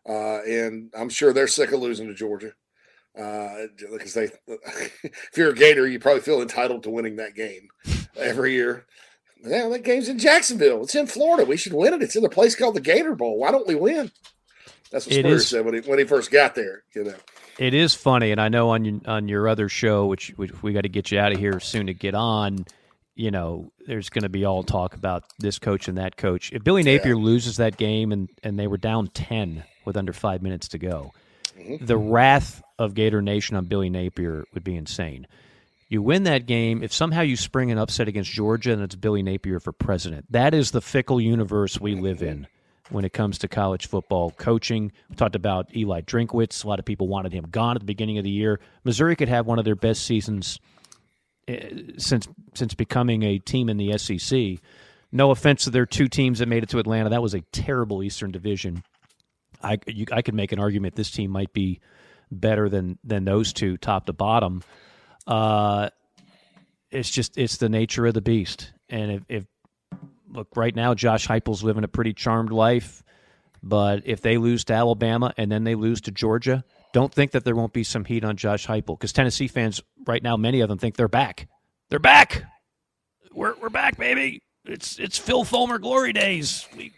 uh, and I'm sure they're sick of losing to Georgia uh, because they. <laughs> if you're a Gator, you probably feel entitled to winning that game every year. Yeah, that game's in Jacksonville. It's in Florida. We should win it. It's in a place called the Gator Bowl. Why don't we win? That's what Spurs said when he when he first got there. You know, it is funny, and I know on your on your other show, which, which we got to get you out of here soon to get on. You know, there's going to be all talk about this coach and that coach. If Billy Napier yeah. loses that game and and they were down ten with under five minutes to go, mm-hmm. the wrath of Gator Nation on Billy Napier would be insane. You win that game. If somehow you spring an upset against Georgia, and it's Billy Napier for president. That is the fickle universe we live in when it comes to college football coaching. We talked about Eli Drinkwitz. A lot of people wanted him gone at the beginning of the year. Missouri could have one of their best seasons uh, since since becoming a team in the SEC. No offense to their two teams that made it to Atlanta. That was a terrible Eastern Division. I you, I could make an argument this team might be better than than those two, top to bottom. Uh, it's just it's the nature of the beast. And if, if look right now, Josh Heupel's living a pretty charmed life. But if they lose to Alabama and then they lose to Georgia, don't think that there won't be some heat on Josh Heupel because Tennessee fans right now, many of them think they're back. They're back. We're we're back, baby. It's it's Phil Fulmer glory days. We,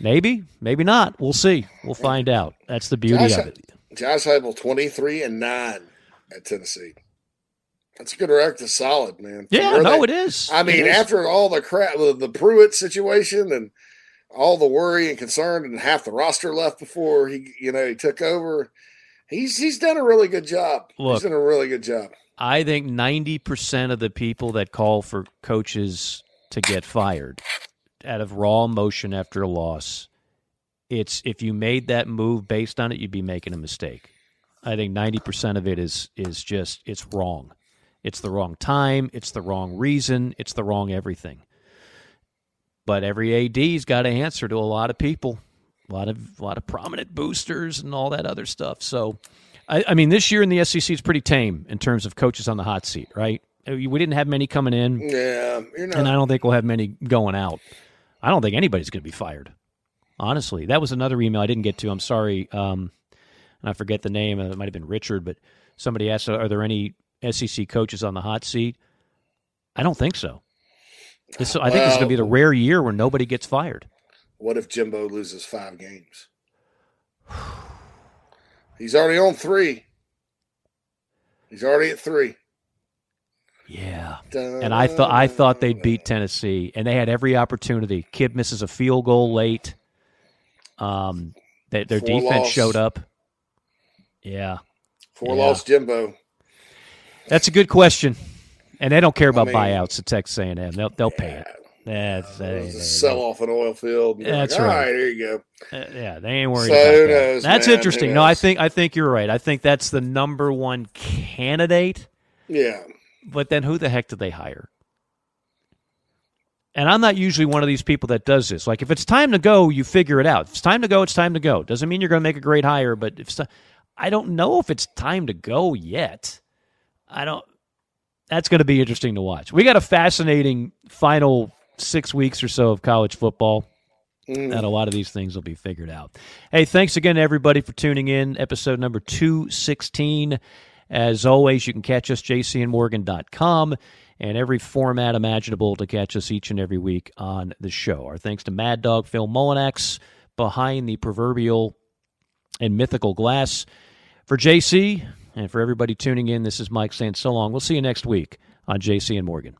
maybe, maybe not. We'll see. We'll find out. That's the beauty Josh, of it. Josh Heupel, twenty three and nine at Tennessee. That's a good record. It's solid, man. Yeah, no, it is. I mean, after all the crap, the, the Pruitt situation and all the worry and concern, and half the roster left before he, you know, he took over. He's he's done a really good job. Look, he's done a really good job. I think ninety percent of the people that call for coaches to get fired out of raw emotion after a loss, it's if you made that move based on it, you'd be making a mistake. I think ninety percent of it is is just it's wrong. It's the wrong time. It's the wrong reason. It's the wrong everything. But every AD's got to answer to a lot of people, a lot of a lot of prominent boosters and all that other stuff. So, I, I mean, this year in the SEC is pretty tame in terms of coaches on the hot seat, right? We didn't have many coming in, Yeah, and I don't think we'll have many going out. I don't think anybody's going to be fired. Honestly, that was another email I didn't get to. I'm sorry, um, and I forget the name. It might have been Richard, but somebody asked, "Are there any SEC coaches on the hot seat?" I don't think so. This, I think is going to be the rare year where nobody gets fired. What if Jimbo loses five games? <sighs> He's already on three. He's already at three. Yeah. And I thought I thought they'd beat Tennessee, and they had every opportunity. Kid misses a field goal late. Um, they, their Four defense loss. showed up. Yeah, Four Yeah. lost Jimbo. That's a good question, and they don't care about mean- buyouts at Texas A&M. They'll they'll pay it. That's that It a sell off an oil field. That's like, All right. right, here you go. Uh, yeah, they ain't worried So about who that. that's man? Interesting. No, I think I think you're right. I think that's the number one candidate. Yeah. But then who the heck did they hire? And I'm not usually one of these people that does this. Like if it's time to go, you figure it out. If it's time to go, it's time to go. Doesn't mean you're going to make a great hire, but if I don't know if it's time to go yet. I don't. That's going to be interesting to watch. We got a fascinating final six weeks or so of college football. Mm. And a lot of these things will be figured out. Hey, thanks again everybody for tuning in. Episode number 216. As always, you can catch us, jcandmorgan.com, and every format imaginable to catch us each and every week on the show. Our thanks to Mad Dog Phil Molinax behind the proverbial and mythical glass. For JC and for everybody tuning in, this is Mike saying so long. We'll see you next week on JC and Morgan.